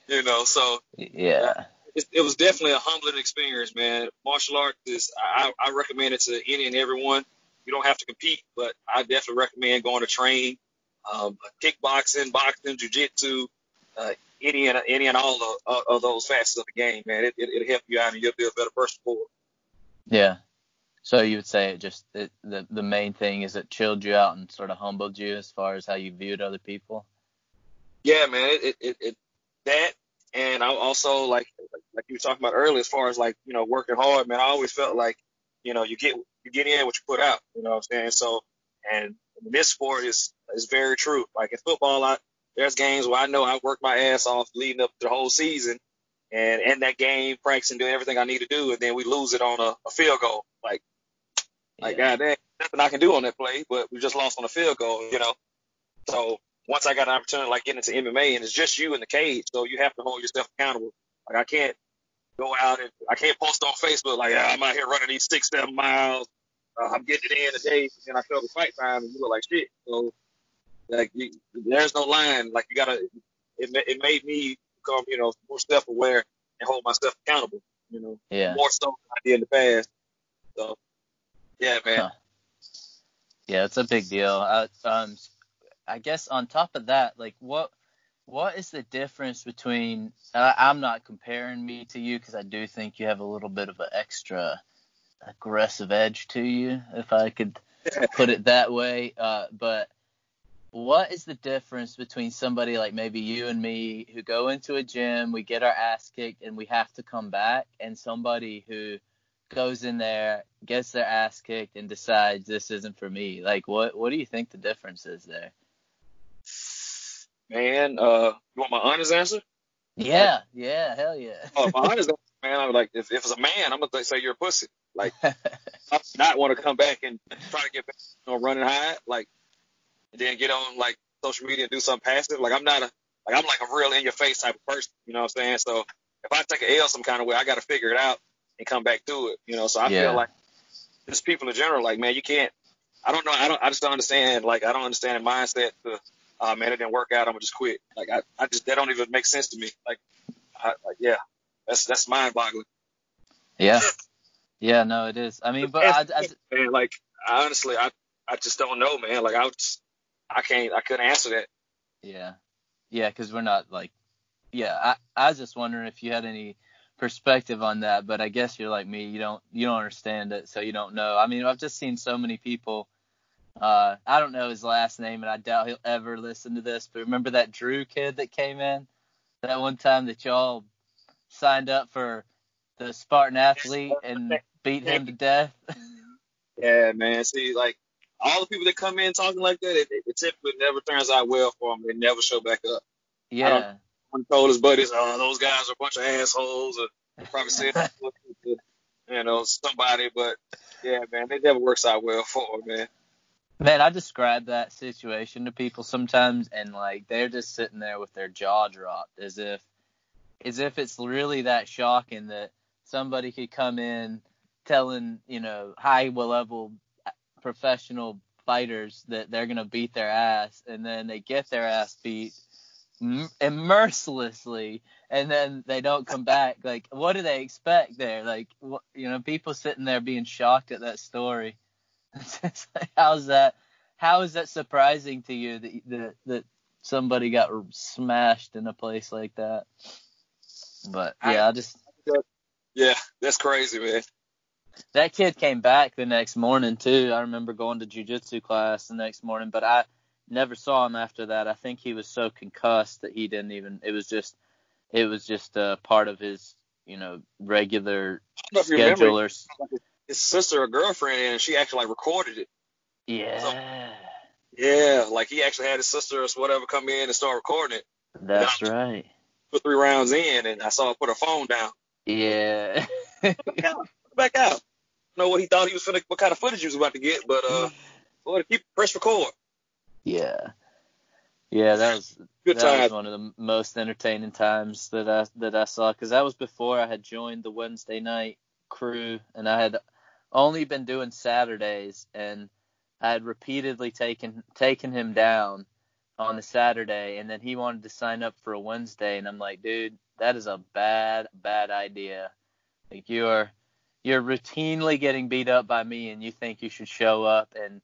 You know, so yeah. it, it was definitely a humbling experience, man. Martial arts is, I, I recommend it to any and everyone. You don't have to compete, but I definitely recommend going to train. Um, kickboxing, boxing, jujitsu, uh, any and any and all of, of, of those facets of the game, man. It, it, it'll help you out and you'll be a better person for it. Yeah. So you would say it just it, the the main thing is it chilled you out and sort of humbled you as far as how you viewed other people. Yeah, man. It, it, it, it that, and I also like, like you were talking about earlier, as far as like, you know, working hard, man, I always felt like, you know, you get, you get in what you put out, you know what I'm saying? So, and this sport is, is very true. Like in football, I, there's games where I know I worked my ass off leading up the whole season and in that game, practicing, doing everything I need to do, and then we lose it on a, a field goal. Like, like, yeah. God damn, nothing I can do on that play, but we just lost on a field goal, you know? So once I got an opportunity like getting into MMA and it's just you in the cage, so you have to hold yourself accountable. Like I can't go out and I can't post on Facebook like yeah, I'm out here running these six, seven miles. Uh, I'm getting it in today, and then I show up at fight time and you look like shit. So like you, there's no line. Like you gotta. It it made me become you know more self aware and hold myself accountable. You know Yeah. more so than I did in the past. So yeah, man. Huh. Yeah, it's a big deal. I, um, I guess on top of that, like what what is the difference between? Uh, I'm not comparing me to you because I do think you have a little bit of an extra aggressive edge to you, if I could <laughs> put it that way. Uh, but what is the difference between somebody like maybe you and me who go into a gym, we get our ass kicked, and we have to come back, and somebody who goes in there, gets their ass kicked, and decides this isn't for me? Like, what what do you think the difference is there? Man, uh, you want my honest answer? Yeah, yeah, hell yeah. Oh, my honest <laughs> answer, man, I was like, if, if it's a man, I'm gonna say you're a pussy. Like, <laughs> I not want to come back and try to get back, you know, running high, like, and then get on like social media and do something passive. Like, I'm not a, like, I'm like a real in your face type of person. You know what I'm saying? So if I take an L some kind of way, I got to figure it out and come back to it. You know, so I Yeah. feel like just people in general, like, man, you can't. I don't know. I don't. I just don't understand. Like, I don't understand the mindset. To, uh, man, it didn't work out. I'm gonna just quit. Like, I, I just that don't even make sense to me. Like, I, like, yeah, that's that's mind boggling. yeah, yeah, no, it is. I mean, but <laughs> I, I, man, like I honestly, I I just don't know, man. Like I was, I can't, I couldn't answer that. Yeah, yeah, because we're not like, yeah. I I was just wondering if you had any perspective on that, but I guess you're like me. You don't you don't understand it, so you don't know. I mean, I've just seen so many people. Uh, I don't know his last name, and I doubt he'll ever listen to this. But remember that Drew kid that came in that one time that y'all signed up for the Spartan athlete and beat him to death. Yeah, man. See, like all the people that come in talking like that, it, it typically never turns out well for them. They never show back up. yeah, One told his buddies, "Oh, those guys are a bunch of assholes," or probably said, <laughs> you know, somebody. But yeah, man, it never works out well for them, man. Man, I describe that situation to people sometimes, and like they're just sitting there with their jaw dropped, as if, as if it's really that shocking that somebody could come in telling you know high level professional fighters that they're gonna beat their ass, and then they get their ass beat m- and mercilessly, and then they don't come back. Like, what do they expect there? Like, what, you know, people sitting there being shocked at that story. <laughs> It's like, how's that? How is that surprising to you that that that somebody got smashed in a place like that? But yeah, I, I just yeah, that's crazy, man. That kid came back the next morning too. I remember going to jujitsu class the next morning, but I never saw him after that. I think he was so concussed that he didn't even. It was just, it was just a part of his, you know, regular schedule. Or, his sister or girlfriend, and she actually like recorded it. Yeah. So, yeah, like he actually had his sister or whatever come in and start recording it. That's right. Put three rounds in, and I saw her put her phone down. Yeah. <laughs> back out. Know what he thought he was gonna, what kind of footage he was about to get, but uh, boy, to keep press record. Yeah. Yeah, that was Good that time. was one of the most entertaining times that I that I saw because that was before I had joined the Wednesday night crew and I had only been doing Saturdays and I had repeatedly taken taken him down on the Saturday and then he wanted to sign up for a Wednesday and I'm like, dude, that is a bad bad idea. Like you're you're routinely getting beat up by me and you think you should show up and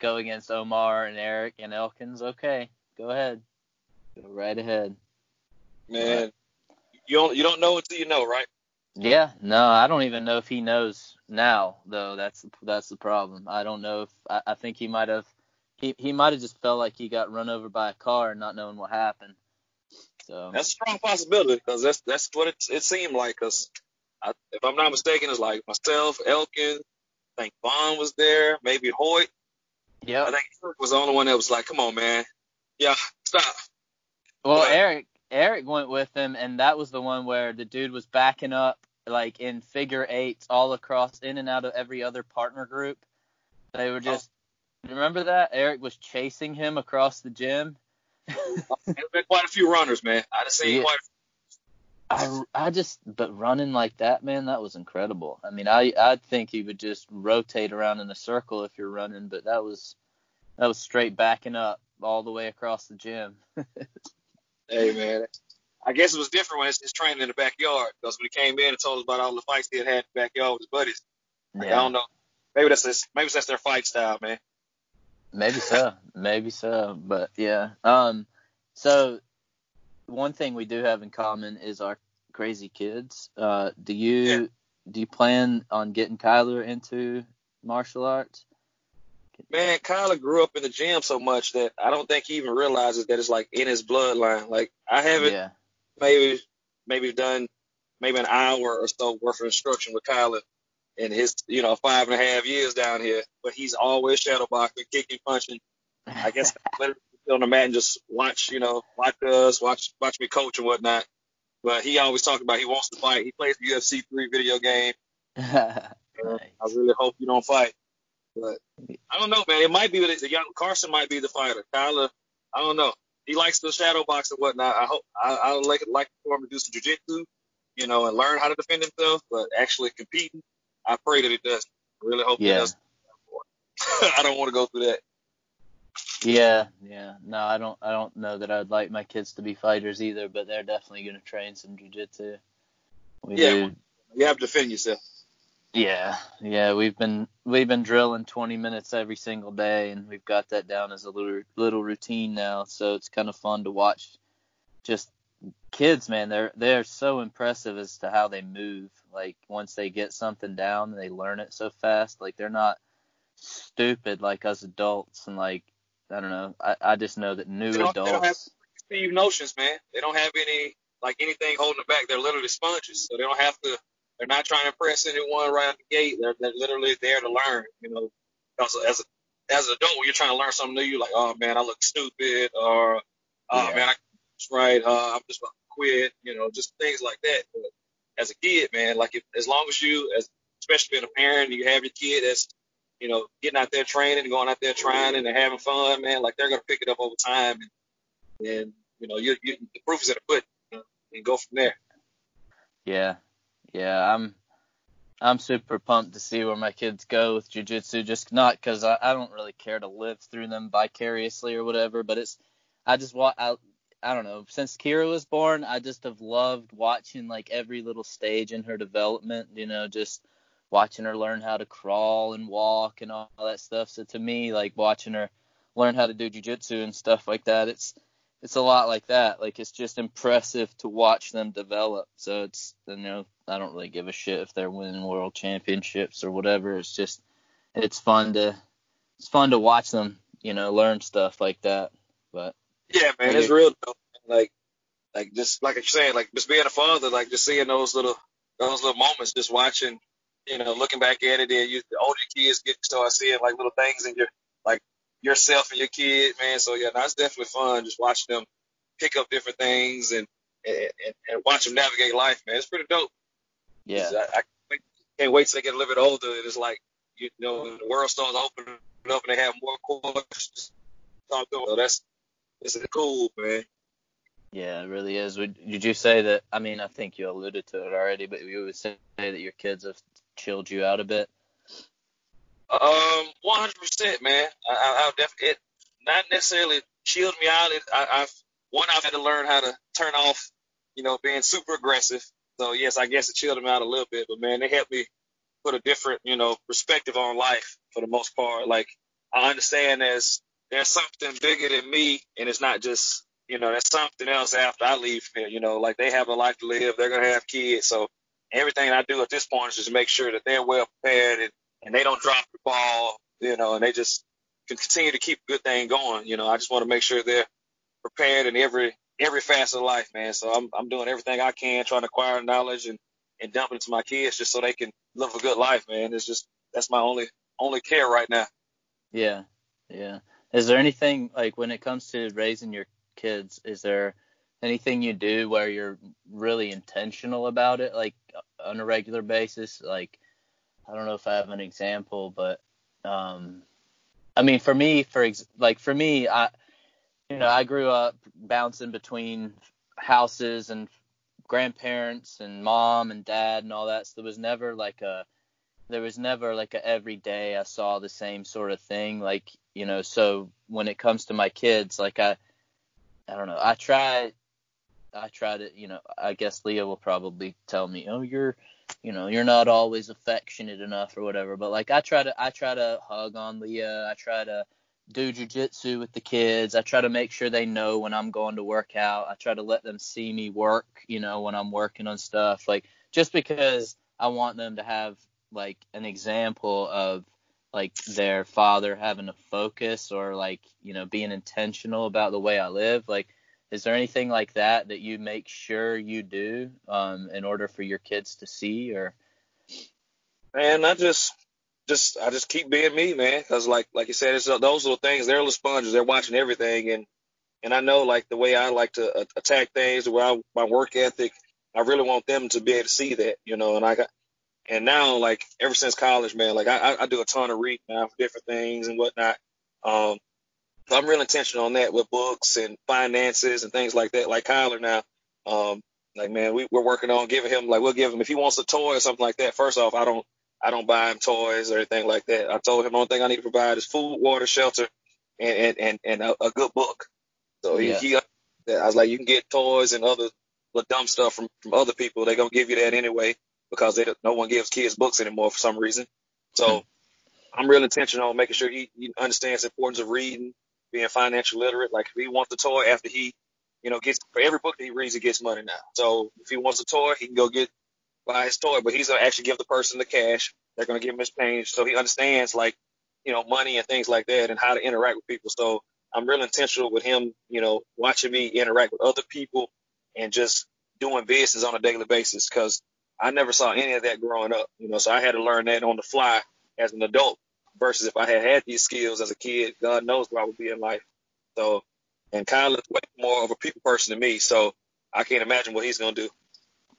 go against Omar and Eric and Elkins, okay, go ahead. Go right ahead. Man, you don't you don't know until you know, right? Yeah, no, I don't even know if he knows now though. That's that's the problem. I don't know if I, I think he might have he he might have just felt like he got run over by a car and not knowing what happened. So that's a strong possibility because that's that's what it, it seemed like. Cause I, if I'm not mistaken, it's like myself, Elkin, I think Vaughn was there, maybe Hoyt, yeah. I think Eric was the only one that was like, "Come on, man, yeah, stop." Well, but, Eric Eric went with him, and that was the one where the dude was backing up like in figure eights all across, in and out of every other partner group. They were just. Oh. Remember that Eric was chasing him across the gym. <laughs> There's been quite a few runners, man. I just seen yeah. quite. I, I just but running like that man that was incredible. I mean i i'd think he would just rotate around in a circle if you're running but that was that was straight backing up all the way across the gym. <laughs> Hey man. I guess it was different when it's, training in the backyard because when he came in and told us about all the fights he had had in the backyard with his buddies. Yeah. i don't know. Maybe that's his, maybe that's their fight style man. Maybe so. Maybe so. But yeah. Um so one thing we do have in common is our crazy kids. Uh, do you yeah. do you plan on getting Kyler into martial arts? Man, Kyler grew up in the gym so much that I don't think he even realizes that it's like in his bloodline. Like I haven't yeah. maybe maybe done maybe an hour or so worth of instruction with Kyler in his you know five and a half years down here, but he's always shadow boxing, kicking, punching. I guess <laughs> on the mat and just watch, you know, watch us, watch watch me coach and whatnot. But he always talks about he wants to fight. He plays the UFC three video game. <laughs> Uh, nice. I really hope you don't fight. But I don't know, man. It might be the young Carson might be the fighter. Kyler, I don't know. He likes the shadow box and whatnot. I hope I, I like like for him to do some jujitsu, you know, and learn how to defend himself. But actually competing, I pray that he does. I really hope yeah. he does. <laughs> I don't want to go through that. Yeah, yeah. No, I don't. I don't know that I'd like my kids to be fighters either, but they're definitely going to train some jujitsu. We yeah, do. you have to defend yourself. Yeah, yeah. We've been we've been drilling 20 minutes every single day, and we've got that down as a little little routine now. So it's kind of fun to watch. Just kids, man, they're they're so impressive as to how they move. Like once they get something down, they learn it so fast. Like they're not stupid like us adults, and like I don't know. I, I just know that new they adults. They don't have Steve notions, man. They don't have any like anything holding them back. They're literally sponges, so they don't have to. They're not trying to impress anyone right out the gate. They're, they're literally there to learn. You know, because as a, as an adult, when you're trying to learn something new, you're like, oh man, I look stupid, or oh yeah. man, I right, uh, I'm just about to quit. You know, just things like that. But as a kid, man, like if, as long as you, as especially being a parent, you have your kid that's you know, getting out there training, going out there trying and having fun, man, like they're gonna pick it up over time, and, and you know, you, you the proof is in the pudding, you know, and go from there. Yeah, yeah, I'm I'm super pumped to see where my kids go with jujitsu. Just not because I, I don't really care to live through them vicariously or whatever, but it's I just want I, I don't know since Kira was born, I just have loved watching like every little stage in her development. You know, just watching her learn how to crawl and walk and all that stuff. So to me, like watching her learn how to do jujitsu and stuff like that, it's it's a lot like that. Like it's just impressive to watch them develop. So it's you know I don't really give a shit if they're winning world championships or whatever. It's just it's fun to it's fun to watch them you know learn stuff like that. But yeah, man, it's real dope. Like like just like you're saying, like just being a father, like just seeing those little those little moments, just watching, you know, looking back at it, and you the older kids get to start seeing like little things in your like yourself and your kid, man. So yeah, that's definitely fun. Just watching them pick up different things and and, and, and watch them navigate life, man. It's pretty dope. Yeah. I, I can't wait till they get a little bit older. And it's like you know the world starts opening up and they have more questions. So that's it's cool, man. Yeah, it really is. Would did you say that? I mean, I think you alluded to it already, but you would say that your kids have chilled you out a bit. Um, 100%, man. I, I, I it not necessarily chilled me out. It, I, I've, one, I've had to learn how to turn off, you know, being super aggressive. So yes, I guess it chilled me out a little bit, but man, they helped me put a different, you know, perspective on life for the most part. Like I understand there's, there's something bigger than me and it's not just, you know, there's something else after I leave here, you know, like they have a life to live. They're going to have kids. So everything I do at this point is just make sure that they're well prepared and and they don't drop the ball, you know, and they just can continue to keep a good thing going. You know, I just want to make sure they're prepared in every every facet of life, man. So I'm I'm doing everything I can, trying to acquire knowledge and and dump it into my kids just so they can live a good life, man. It's just that's my only only care right now. Yeah, yeah. Is there anything like when it comes to raising your kids? Is there anything you do where you're really intentional about it, like on a regular basis, like I don't know if I have an example, but um, I mean, for me, for ex- like for me, I you know I grew up bouncing between houses and grandparents and mom and dad and all that. So there was never like a there was never like a every day I saw the same sort of thing. Like you know, so when it comes to my kids, like I I don't know, I try I try to you know I guess Leah will probably tell me, oh you're you know you're not always affectionate enough or whatever but like i try to i try to hug on leah. I try to do jujitsu with the kids. I try to make sure they know when i'm going to work out. I try to let them see me work you know when i'm working on stuff like just because i want them to have like an example of like their father having a focus or like you know being intentional about the way i live like is there anything like that that you make sure you do um, in order for your kids to see or? Man i just just i just keep being me man. Because like like you said it's uh, those little things they're little sponges. They're watching everything. And and i know like the way i like to uh, attack things the way I, my work ethic i really want them to be able to see that you know. And i got and now like ever since college man like i i do a ton of reading now for different things and whatnot. Um I'm real intentional on that with books and finances and things like that. Like Kyler now, um, like man, we, we're working on giving him like we'll give him if he wants a toy or something like that. First off, I don't I don't buy him toys or anything like that. I told him the only thing I need to provide is food, water, shelter, and and and, and a, a good book. So yeah. he, he I was like, you can get toys and other the dumb stuff from from other people. They're gonna give you that anyway because they no one gives kids books anymore for some reason. So I'm real intentional on making sure he, he understands the importance of reading being financial literate. Like if he wants the toy after he, you know, gets for every book that he reads, he gets money now. So if he wants a toy, he can go get buy his toy, but he's gonna actually give the person the cash. They're gonna give him his change, so he understands like, you know, money and things like that and how to interact with people. So I'm real intentional with him, you know, watching me interact with other people and just doing business on a daily basis because I never saw any of that growing up, you know. So I had to learn that on the fly as an adult versus if I had had these skills as a kid, God knows where I would be in life. So, and Kyle is way more of a people person than me, so I can't imagine what he's gonna do.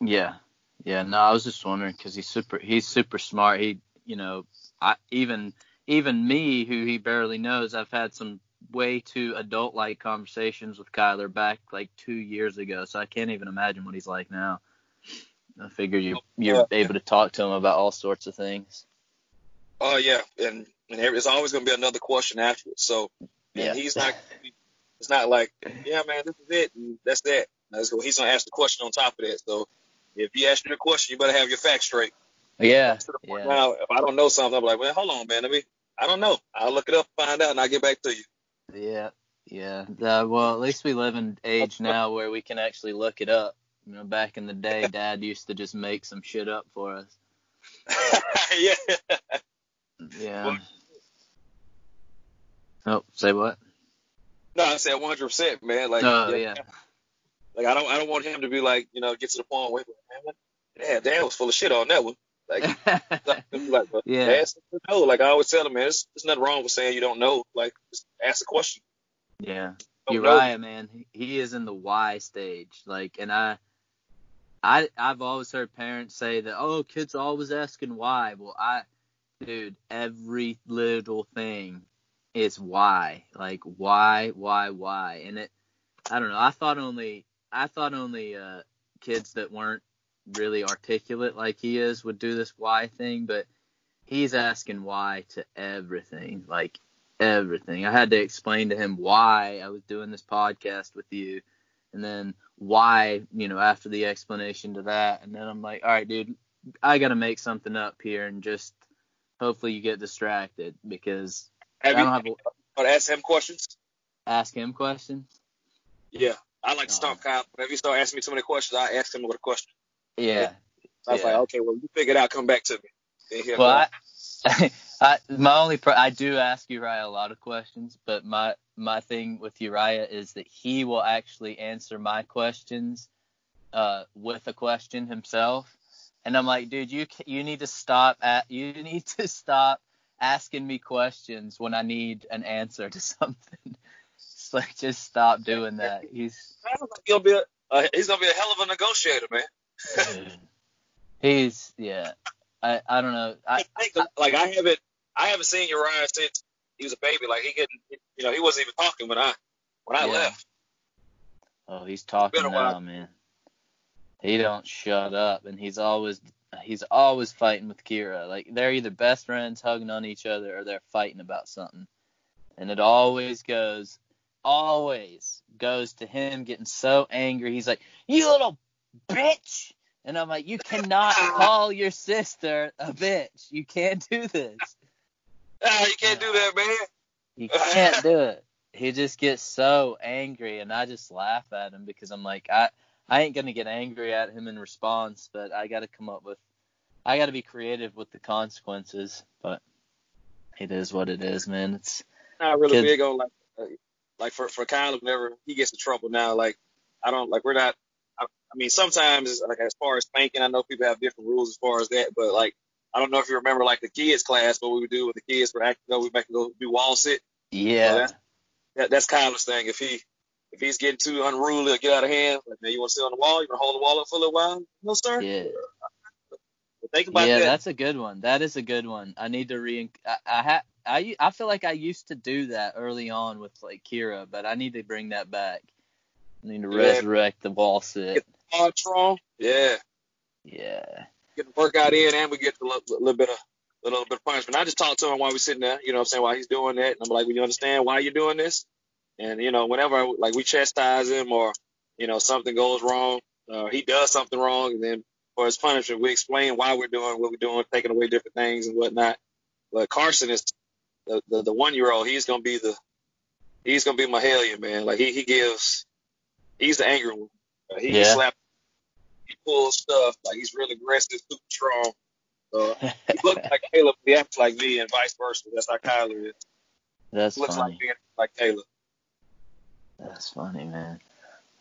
Yeah, yeah. No, I was just wondering because he's super, he's super smart. He, you know, I even even me who he barely knows, I've had some way too adult like conversations with Kyler back like two years ago, so I can't even imagine what he's like now. I figure you you're Yeah. able to talk to him about all sorts of things. Oh yeah, and and it's always going to be another question afterwards. So and Yeah. he's not. It's not like, yeah, man, this is it, and that's that. That's go- He's going to ask the question on top of that. So if you a question, you better have your facts straight. Yeah. To the point Yeah. now, if I don't know something, I'm like, well, hold on, man. Let me. I don't know. I'll look it up, find out, and I'll get back to you. Yeah. Yeah. Uh, well, at least we live in age now where we can actually look it up. You know, back in the day, <laughs> Dad used to just make some shit up for us. <laughs> yeah. Yeah. Well- Oh, say what? No, I said 100, percent man. Like, Oh, yeah. Like I don't, I don't want him to be like, you know, get to the point where, man, yeah, Dad was full of shit on that one. Like, <laughs> like, Yeah. ask him to know. Like I always tell him, man, there's, there's nothing wrong with saying you don't know. Like, just ask a question. yeah. Don't know. Uriah, man, he- he is in the why stage. Like, and I, I, I've always heard parents say that, oh, kids always asking why. Well, I, dude, every little thing is why. Like, why, why, why? And it, I don't know. I thought only, I thought only uh, kids that weren't really articulate like he is would do this why thing, but he's asking why to everything. Like, everything. I had to explain to him why I was doing this podcast with you, and then why, you know, after the explanation to that, and then I'm like, all right, dude, I got to make something up here, and just hopefully you get distracted because Have I you don't have to ask him questions? ask him questions. Yeah. I like to Uh, stump Kyle. Whenever you start asking me too many questions, I ask him what a question. Yeah. I was Yeah. like, okay, well, you figure it out. Come back to me. Then he'll Well, go, I, <laughs> I my only pro- I do ask Uriah a lot of questions, but my my thing with Uriah is that he will actually answer my questions uh, with a question himself, and I'm like, dude, you you need to stop at you <laughs> need to stop asking me questions when I need an answer to <laughs> something. It's like just stop doing that. He's <laughs> he'll be a, uh, he's gonna be a hell of a negotiator, man. he's yeah. I I don't know. I I think like I haven't I haven't seen Uriah since he was a baby. Like he couldn't, you know, he wasn't even talking when I when I Yeah. left. Oh, he's talking now, man. He don't shut up, and he's always he's always fighting with Kira. Like they're either best friends hugging on each other, or they're fighting about something. And it always goes, always goes to him getting so angry. He's like, "You little bitch!" And I'm like, "You cannot <laughs> call your sister a bitch. You can't do this. <laughs> Ah, you can't do that, man. You can't <laughs> do it." He just gets so angry, and I just laugh at him because I'm like, I I ain't gonna get angry at him in response, but I got to come up with, I got to be creative with the consequences. But it is what it is, man. It's Not really Kids- big on like uh, like for for Kyle. Whenever he gets in trouble now, like I don't like we're not. I, I mean, sometimes like as far as spanking, I know people have different rules as far as that, but like I don't know if you remember like the kids class, what we would do with the kids for acting, we make them go do wall sit. yeah, that's- That, that's Kyle's thing. If he if he's getting too unruly or get out of hand, like man, you want to sit on the wall? You want to hold the wall up for a little while? No, sir. yeah, But think about yeah. that. That's a good one. That is a good one. I need to re. I I, ha- I I feel like I used to do that early on with like Kira, but I need to bring that back. I need to Yeah. resurrect the wall sit. Strong. Yeah. Yeah, get the workout in and we get a little, little bit of a little bit of punishment. I just talk to him while we're sitting there, you know what I'm saying, while he's doing that. And I'm like, well, you understand why you're doing this? And, you know, whenever like we chastise him or, you know, something goes wrong, uh, he does something wrong and then for his punishment we explain why we're doing what we're doing, taking away different things and whatnot. But Carson is the the, the one year old, he's gonna be the he's gonna be my hellion, man. Like he, he gives he's the angry one. Uh, he Yeah. slaps he pulls stuff, like he's really aggressive, super strong. So he <laughs> looks like Kayla, he acts like me, and vice versa. That's how Kyler is. that's looks funny. like me, like Kayla. That's funny, man.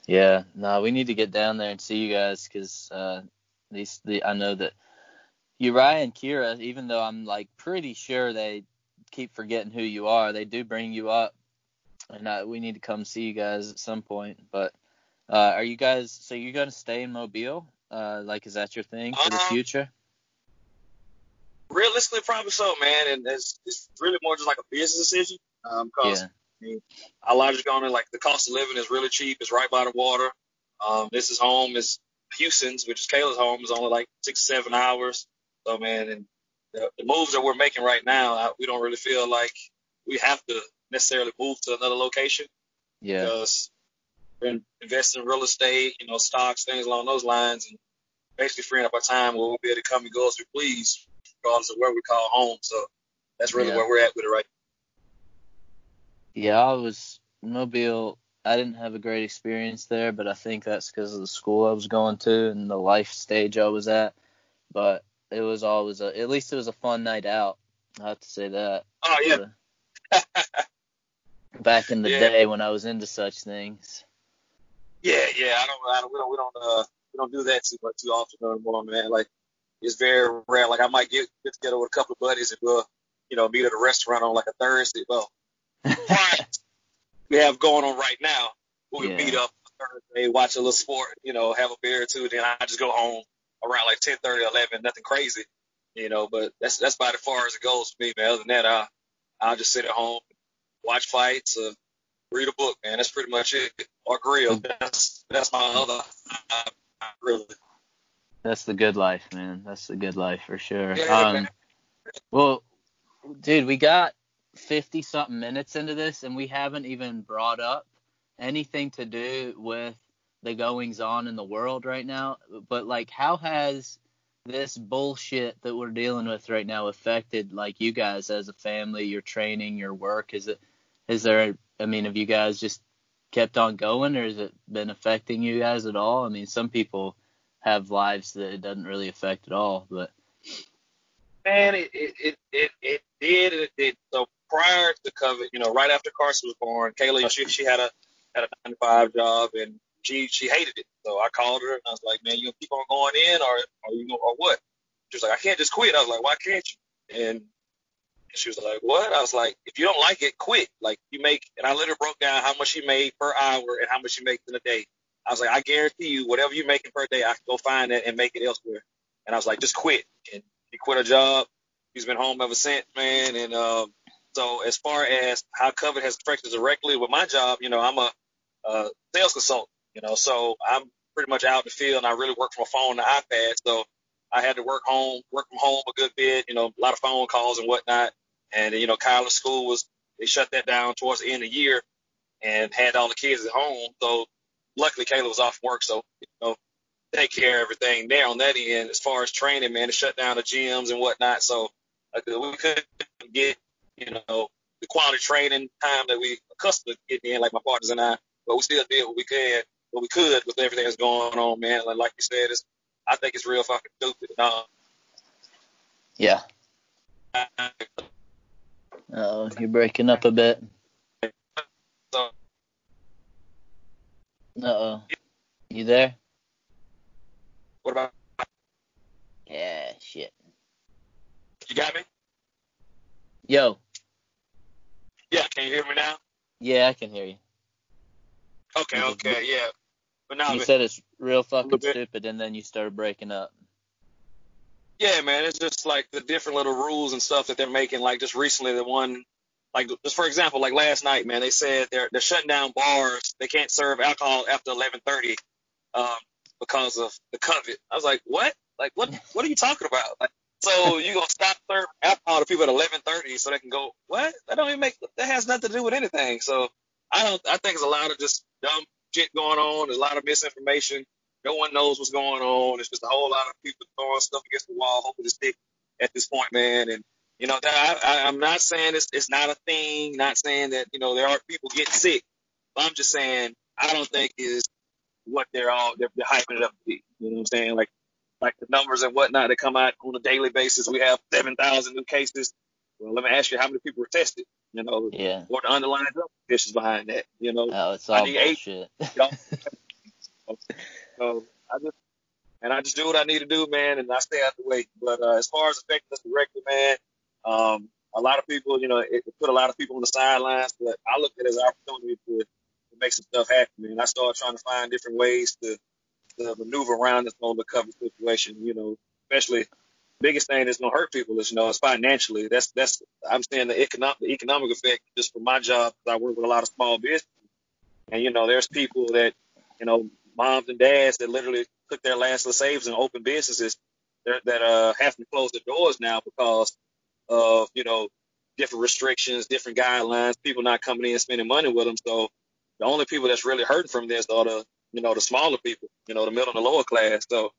Yeah, no, we need to get down there and see you guys because uh, these the I know that Uriah and Kira, even though I'm like pretty sure they keep forgetting who you are, they do bring you up, and uh, we need to come see you guys at some point. But uh, are you guys? So you're gonna stay in Mobile? Uh, like, is that your thing for the Uh-huh. future? Realistically, probably so, man. And it's, it's really more just like a business decision. Um, cause Yeah, a lot of going in like the cost of living is really cheap. It's right by the water. Um, this is home. It's Houston's, which is Kayla's home, is only like six, seven hours. So man, and the, the moves that we're making right now, I, we don't really feel like we have to necessarily move to another location. Yeah. Because we're investing in real estate, you know, stocks, things along those lines, and basically freeing up our time where we'll be able to come and go as we please, regardless of where we call home. So that's really Yeah. where we're at with it right Yeah, I was Mobile. I didn't have a great experience there, but I think that's because of the school I was going to and the life stage I was at. But it was always a, at least it was a fun night out. I have to say that. Oh yeah, <laughs> Back in the Yeah. day when I was into such things. yeah, yeah. I don't, I don't, we don't, we don't, uh, we don't do that too much too often anymore, man. Like it's very rare. Like I might get get together with a couple of buddies and we'll, you know, meet at a restaurant on like a Thursday. Well, we have going on right now, we Yeah. meet up Thursday, watch a little sport, you know, have a beer or two, then I just go home around like 10, 11, nothing crazy, you know. But that's that's about as far as it goes for me, man. Other than that, I I'll just sit at home, watch fights, uh, read a book, man. That's pretty much it. Or grill. That's that's my other. Uh, really. That's the good life, man. That's the good life for sure. Yeah, um, well, dude, we got 50 something minutes into this and we haven't even brought up anything to do with the goings on in the world right now. But like, how has this bullshit that we're dealing with right now affected like you guys as a family, your training, your work? Is it, is there, I mean, have you guys just kept on going or has it been affecting you guys at all? I mean, some people have lives that it doesn't really affect at all, but Man, it it, it it it did and it did. So prior to COVID, you know, right after Carson was born, Kayla she she had a had a nine to five job and she she hated it. So I called her and I was like, Man, you keep on going in or or you gonna or what? She was like, I can't just quit. I was like, Why can't you? And she was like, What? I was like, If you don't like it, quit. Like you make and I literally broke down how much she made per hour and how much she makes in a day. I was like, I guarantee you, whatever you're making per day, I can go find that and make it elsewhere. And I was like, just quit. And he quit her job. He's been home ever since, man. And um, so as far as how COVID has affected directly with my job, you know, I'm a, uh sales consultant, you know, so I'm pretty much out in the field and I really work from a phone and iPad. So I had to work home, work from home a good bit, you know, a lot of phone calls and whatnot. And, you know, Kyler's school was, they shut that down towards the end of the year and had all the kids at home. So luckily Kayla was off work. So, you know, take care of everything there on that end as far as training, man, to shut down the gyms and whatnot. So like, we couldn't get, you know, the quality training time that we accustomed to getting in, like my partners and I, but we still did what we could, what we could with everything that's going on, man. Like, like you said, it's, I think it's real fucking stupid. Uh, yeah. Oh, you're breaking up a bit. so, Uh oh. You there? what about, Yeah, shit. you got me? Yo. Yeah, can you hear me now? Yeah, I can hear you. Okay, okay, yeah. But now, You said it's real fucking stupid, and then you started breaking up. Yeah, man, it's just like the different little rules and stuff that they're making. Like just recently, the one, like just for example, like last night, man, they said they're they're shutting down bars. They can't serve alcohol after 11:30 um, because of the COVID. I was like, what? Like what? What are you talking about? Like, so you gonna stop serving alcohol to people at 11:30 so they can go? What? That don't even make. That has nothing to do with anything. So I don't. I think it's a lot of just dumb shit going on. There's a lot of misinformation. No one knows what's going on. It's just a whole lot of people throwing stuff against the wall, hoping to stick at this point, man. And you know, that I, I, I'm not saying it's it's not a thing. Not saying that you know there are people getting sick. But I'm just saying I don't think is what they're all they're, they're hyping it up to be. You know what I'm saying? Like like the numbers and whatnot that come out on a daily basis. We have 7,000 new cases. Well, let me ask you, how many people were tested? You know, Yeah. what the underlying conditions behind that? You know, Oh, it's I all need eight. bullshit. <laughs> <laughs> So I just and I just do what I need to do, man, and I stay out the way. But uh, as far as affecting us directly, man, um, a lot of people, you know, it, it put a lot of people on the sidelines, but I look at it as an opportunity to, to make some stuff happen, man. I started trying to find different ways to, to maneuver around this whole COVID situation, you know, especially biggest thing that's gonna hurt people is, you know, is financially. That's that's I'm saying the economic the economic effect just for my job. I work with a lot of small business, and you know, there's people that, you know, moms and dads that literally took their last little saves and open businesses that, that uh have to close their doors now because of you know different restrictions, different guidelines, people not coming in and spending money with them. So the only people that's really hurting from this are the you know the smaller people, you know the middle and the lower class. So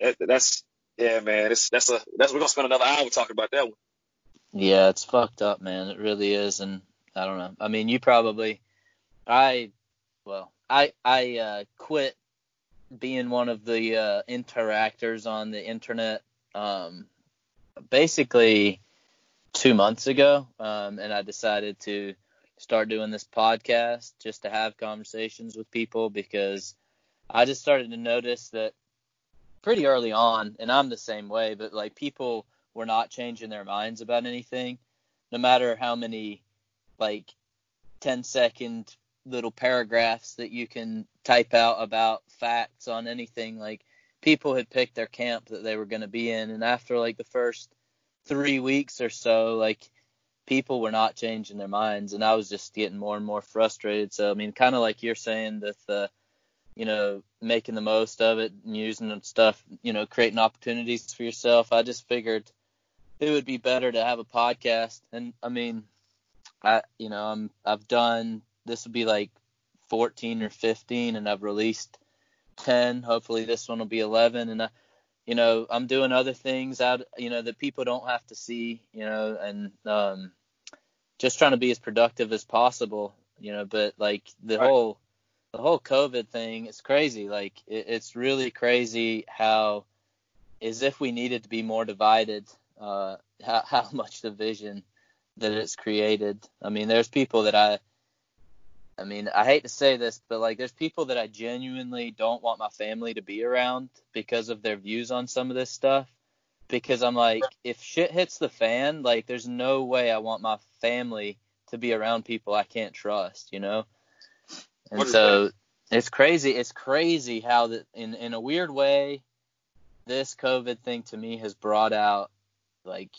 that, that's yeah, man. It's that's a that's we're gonna spend another hour talking about that one. Yeah, it's fucked up, man. It really is, and I don't know. I mean, you probably, I, well, I I uh, quit being one of the uh, interactors on the internet, um, basically two months ago, um, and I decided to start doing this podcast just to have conversations with people because I just started to notice that pretty early on, and I'm the same way, but like people were not changing their minds about anything, no matter how many like 10 second little paragraphs that you can type out about facts on anything. Like people had picked their camp that they were going to be in, and after like the first three weeks or so, like people were not changing their minds, and I was just getting more and more frustrated. So I mean, kind of like you're saying that the you know, making the most of it and using stuff, you know, creating opportunities for yourself. I just figured it would be better to have a podcast. And I mean, I, you know, I'm, I've done, this would be like 14 or 15 and I've released 10. Hopefully this one will be 11. And I, you know, I'm doing other things out, you know, that people don't have to see, you know, and, um, just trying to be as productive as possible, you know, but like the right. whole, the whole COVID thing is crazy. Like it, it's really crazy how, as if we needed to be more divided, uh, how, how <laughs> much division that it's created. I mean, there's people that I, I mean, I hate to say this, but like, there's people that I genuinely don't want my family to be around because of their views on some of this stuff. Because I'm like, if shit hits the fan, like, there's no way I want my family to be around people I can't trust, you know? And so that? it's crazy. It's crazy how that in in a weird way, this COVID thing to me has brought out like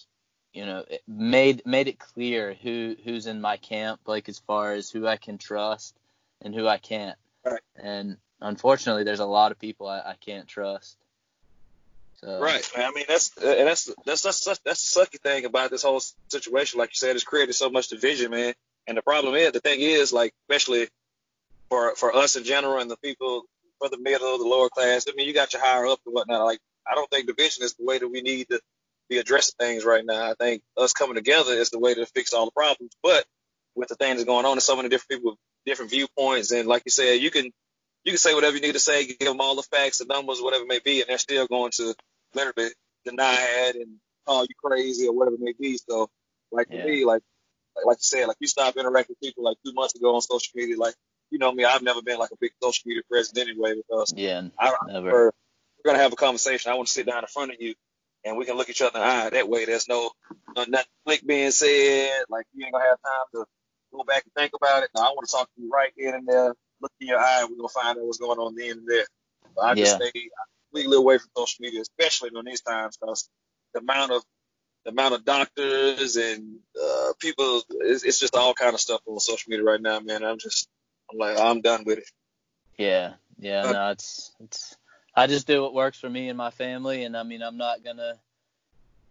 you know it made made it clear who who's in my camp like as far as who I can trust and who I can't. Right. And unfortunately, there's a lot of people I, I can't trust. So. Right. I mean, that's and that's that's that's that's, the sucky thing about this whole situation. Like you said, it's created so much division, man. And the problem is, the thing is, like, especially for for us in general and the people for the middle, the lower class. I mean, you got your higher up and whatnot. Like, I don't think division is the way that we need to be addressing things right now. I think us coming together is the way to fix all the problems. But with the things going on, and so many different people with different viewpoints, and like you said, you can you can say whatever you need to say, give them all the facts, the numbers, whatever it may be, and they're still going to literally deny it and call you crazy or whatever it may be. So, like yeah. for me, like like you said, like you stopped interacting with people like two months ago on social media, like you know me, I've never been like a big social media presence anyway because yeah, I, never. we're gonna have a conversation. I want to sit down in front of you and we can look each other in the eye. That way, there's no, no nothing click being said. Like you ain't gonna have time to go back and think about it. No, I want to talk to you right in and there. Look in your eye. We're gonna find out what's going on then and there. So I just yeah. stay completely away from social media, especially during these times, because the amount of the amount of doctors and uh, people, it's, it's just all kind of stuff on social media right now, man. I'm just I'm like, I'm done with it. Yeah, yeah, uh, no, it's it's. I just do what works for me and my family, and I mean, I'm not gonna.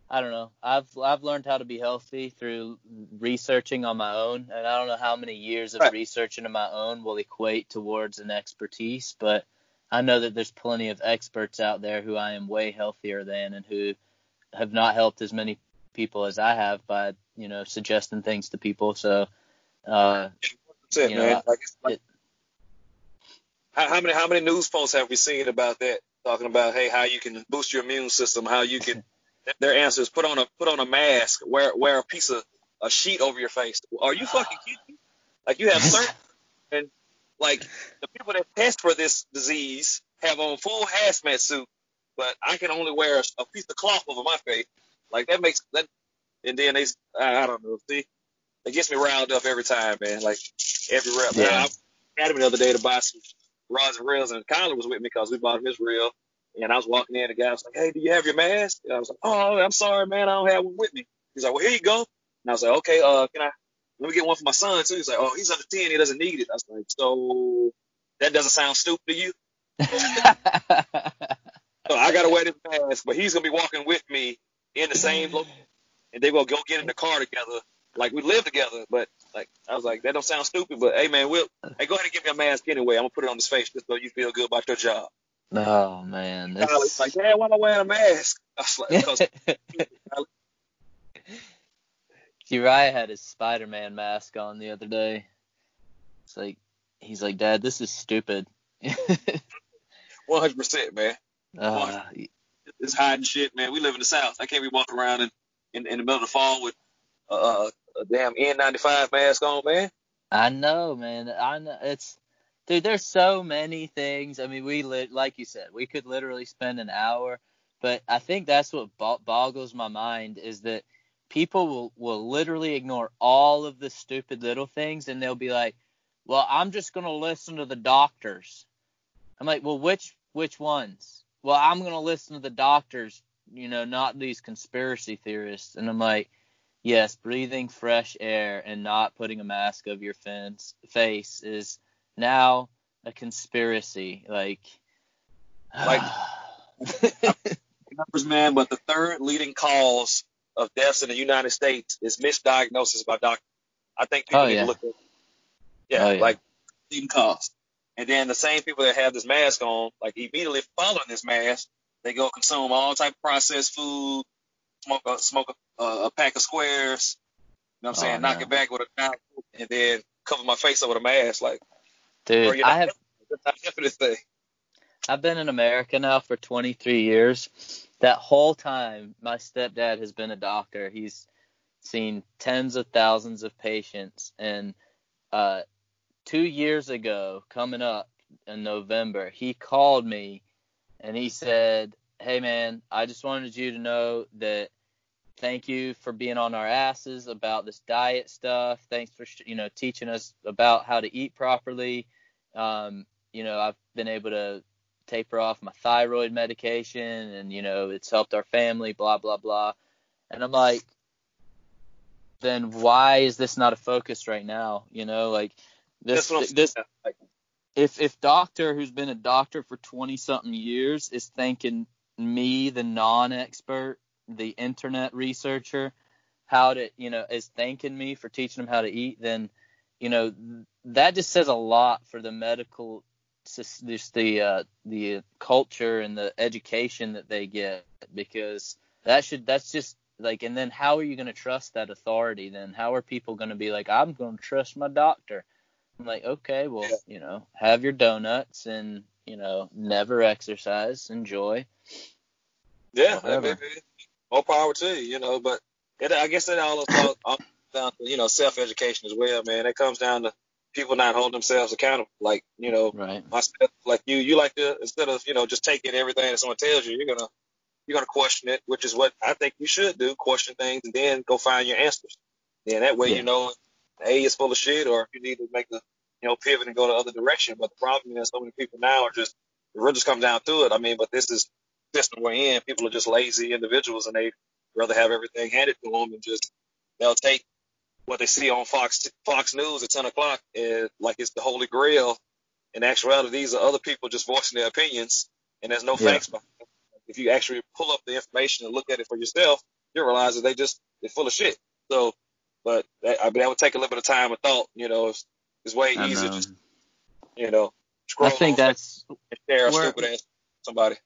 I don't know. I've I've learned how to be healthy through researching on my own, and I don't know how many years of right. researching on my own will equate towards an expertise, but I know that there's plenty of experts out there who I am way healthier than, and who have not helped as many people as I have by you know suggesting things to people. So uh, that's it, man. Know, like, like, it, how, how, many how many news posts have we seen about that? Talking about hey, how you can boost your immune system, how you can. <laughs> their answers: put on a put on a mask, wear wear a piece of a sheet over your face. Are you fucking kidding? Me? Like you have <laughs> certain and like the people that test for this disease have on full hazmat suit, but I can only wear a, a piece of cloth over my face. Like that makes that, and then they I, I don't know. See, it gets me riled up every time, man. Like every rep. Yeah. I had him the other day to buy some rods and reels, and Kyler was with me because we bought him his reel. And I was walking in, the guy was like, "Hey, do you have your mask?" And I was like, "Oh, I'm sorry, man, I don't have one with me." He's like, "Well, here you go." And I was like, "Okay, uh, can I let me get one for my son too?" He's like, "Oh, he's under ten, he doesn't need it." I was like, "So that doesn't sound stupid to you?" <laughs> his mask, but he's gonna be walking with me in the same location, and they will go get in the car together. Like we live together, but like I was like, that don't sound stupid, but hey man, we'll hey go ahead and give me a mask anyway. I'm gonna put it on his face just so you feel good about your job. Oh man, that's... like, yeah, why am I wearing a mask? I was like, <laughs> Uriah had his Spider-Man mask on the other day. It's like he's like, Dad, this is stupid. <laughs> One hundred percent, man. Uh, it's hiding shit, man. We live in the South. I can't be walking around in, in, in the middle of the fall with uh, a damn N95 mask on, man. I know, man. I know it's dude. There's so many things. I mean, we lit like you said, we could literally spend an hour, but I think that's what boggles my mind is that people will will literally ignore all of the stupid little things and they'll be like, "Well, I'm just gonna listen to the doctors." I'm like, "Well, which which ones?" Well, I'm gonna listen to the doctors, you know, not these conspiracy theorists. And I'm like, yes, breathing fresh air and not putting a mask over your fence, face is now a conspiracy. Like, <sighs> like <sighs> <laughs> numbers, man. But the third leading cause of deaths in the United States is misdiagnosis by doctors. I think people oh, need yeah. to look at, yeah, oh, yeah. like leading cause. And then the same people that have this mask on, like immediately following this mask, they go consume all type of processed food, smoke a smoke a, uh, a pack of squares. You know what I'm saying? Oh, Knock it back with a knife, and then cover my face up with a mask. Like, dude, I have. I've been in America now for 23 years. That whole time, my stepdad has been a doctor. He's seen tens of thousands of patients, and uh, two years ago, coming up in November, he called me and he said, Hey man, I just wanted you to know that thank you for being on our asses about this diet stuff. Thanks for you know teaching us about how to eat properly. Um, you know, I've been able to taper off my thyroid medication, and you know it's helped our family. Blah blah blah. And I'm like, then why is this not a focus right now? You know, like this this if if doctor who's been a doctor for 20 something years is thanking me the non-expert the internet researcher how to you know is thanking me for teaching them how to eat then you know that just says a lot for the medical just the uh, the culture and the education that they get because that should that's just like and then how are you going to trust that authority then how are people going to be like i'm going to trust my doctor I'm like, okay, well, yeah. you know, have your donuts and you know, never exercise, enjoy. Yeah, more power to you, you know. But it, I guess it all comes down to you know self education as well, man. It comes down to people not holding themselves accountable. Like you know, right. myself, like you, you like to instead of you know just taking everything that someone tells you, you're gonna you're gonna question it, which is what I think you should do. Question things and then go find your answers. Then that way yeah. you know a is full of shit, or if you need to make the you know pivot and go the other direction. But the problem is so many people now are just it really just comes down to it. I mean, but this is system we're in. People are just lazy individuals, and they rather have everything handed to them and just they'll take what they see on Fox Fox News at 10 o'clock is like it's the holy grail. In actuality, these are other people just voicing their opinions, and there's no yeah. facts behind it. If you actually pull up the information and look at it for yourself, you realize that they just they're full of shit. So but that, I mean, that would take a little bit of time and thought. You know, it's, it's way easier just, you know, I think that's share a stupid ass somebody.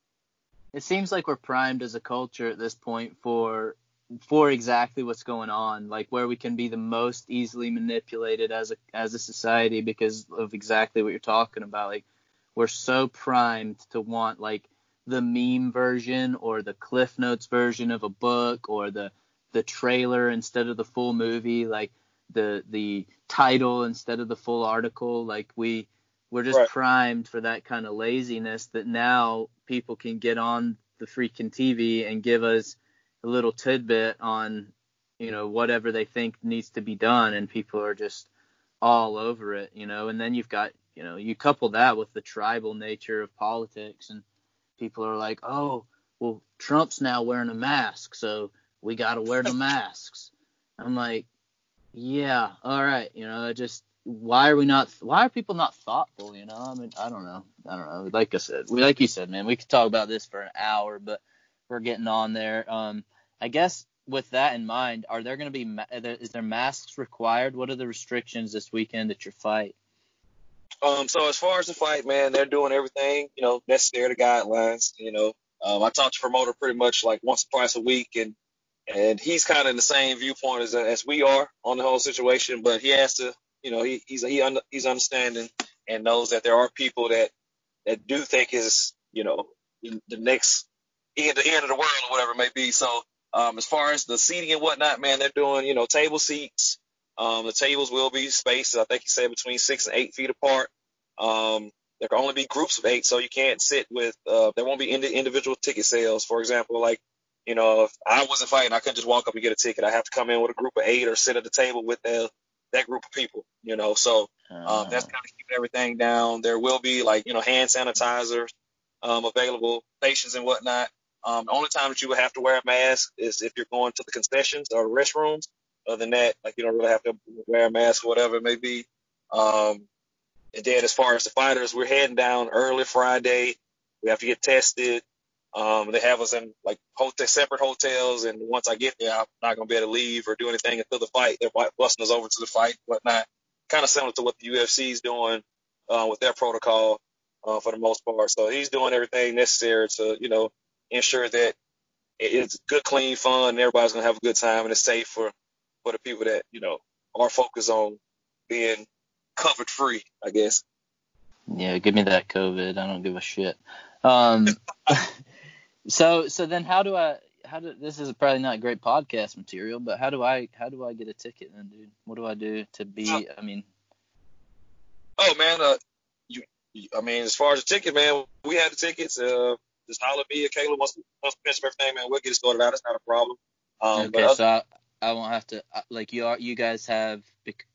It seems like we're primed as a culture at this point for for exactly what's going on, like where we can be the most easily manipulated as a as a society because of exactly what you're talking about. Like we're so primed to want like the meme version or the cliff notes version of a book or the the trailer instead of the full movie, like the the title instead of the full article. Like we we're just right. primed for that kind of laziness that now people can get on the freaking TV and give us a little tidbit on you know whatever they think needs to be done and people are just all over it you know and then you've got you know you couple that with the tribal nature of politics and people are like oh well Trump's now wearing a mask so we got to wear the <laughs> masks. I'm like, yeah, all right, you know, just why are we not? Why are people not thoughtful? You know, I mean, I don't know, I don't know. Like I said, we like you said, man, we could talk about this for an hour, but we're getting on there. Um, I guess with that in mind, are there going to be is there masks required? What are the restrictions this weekend at your fight? Um, so as far as the fight, man, they're doing everything you know necessary to guidelines. You know, um, I talk to promoter pretty much like once or twice a week, and and he's kind of in the same viewpoint as as we are on the whole situation. But he has to, you know, he, he's he he's understanding and knows that there are people that that do think is you know the next end the end of the world or whatever it may be. So um, as far as the seating and whatnot, man, they're doing you know table seats. Um, the tables will be spaced, I think he said between six and eight feet apart. Um, there can only be groups of eight, so you can't sit with. Uh, there won't be individual ticket sales. For example, like you know, if I wasn't fighting, I couldn't just walk up and get a ticket. I have to come in with a group of eight or sit at the table with the, that group of people. You know, so um, that's kind of keeping everything down. There will be like you know hand sanitizers um, available, stations and whatnot. Um, the only time that you would have to wear a mask is if you're going to the concessions or the restrooms. Other than that, like you don't really have to wear a mask or whatever it may be. Um, and then as far as the fighters, we're heading down early Friday. We have to get tested. Um, they have us in like hotel, separate hotels, and once I get there, I'm not gonna be able to leave or do anything until the fight. They're busting us over to the fight, whatnot. Kind of similar to what the UFC is doing uh, with their protocol uh, for the most part. So he's doing everything necessary to, you know, ensure that it's good, clean fun, and everybody's gonna have a good time, and it's safe for for the people that you know are focused on being COVID free, I guess. Yeah, give me that COVID. I don't give a shit. Um, <laughs> so so then how do I how do this is probably not great podcast material, but how do I how do I get a ticket then, dude? What do I do to be? Uh, I mean. Oh man, uh, you, I mean, as far as the ticket, man, we had the tickets. Uh, just holler at me or Kayla wants to, wants to finish everything, man. We'll get it sorted out. It's not a problem. Um, okay, so I, I won't have to uh, like you are. You guys have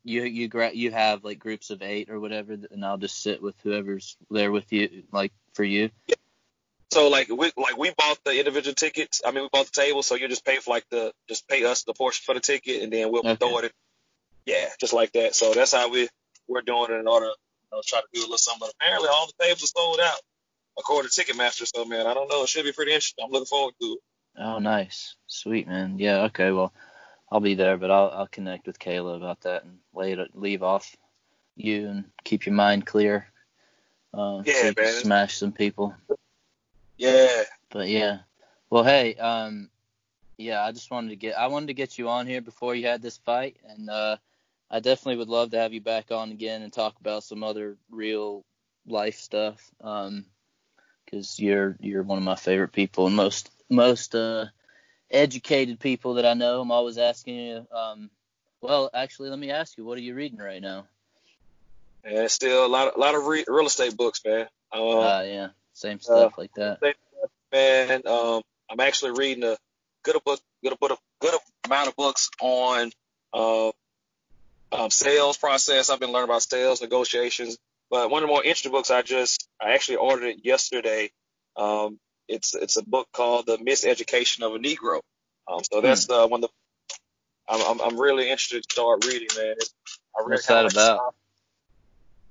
you you you have like groups of eight or whatever, and I'll just sit with whoever's there with you, like for you. Yeah. So like we like we bought the individual tickets. I mean, we bought the table, so you just pay for like the just pay us the portion for the ticket, and then we'll okay. throw it. In. Yeah, just like that. So that's how we we're doing it in order to you know, try to do a little something. But apparently, all the tables are sold out according to Ticketmaster. So man, I don't know. It should be pretty interesting. I'm looking forward to it. Oh, nice, sweet man. Yeah, okay. Well, I'll be there, but I'll I'll connect with Kayla about that and lay it, leave off you and keep your mind clear. Uh, yeah, so man. Smash some people. Yeah. But yeah. Well, hey, um, yeah, I just wanted to get I wanted to get you on here before you had this fight, and uh, I definitely would love to have you back on again and talk about some other real life stuff. Um, because you're you're one of my favorite people and most most uh educated people that I know. I'm always asking you. Um, well, actually, let me ask you, what are you reading right now? Yeah, still a lot of a lot of re- real estate books, man. Uh, uh yeah. Same uh, stuff uh, like that. Man, um, I'm actually reading a good book, good good good amount of books on uh, um, sales process. I've been learning about sales negotiations. But one of the more interesting books I just I actually ordered it yesterday. Um, it's it's a book called The Miseducation of a Negro. Um, so that's hmm. the one. The I'm, I'm I'm really interested to start reading, man. It, I really What's that like about?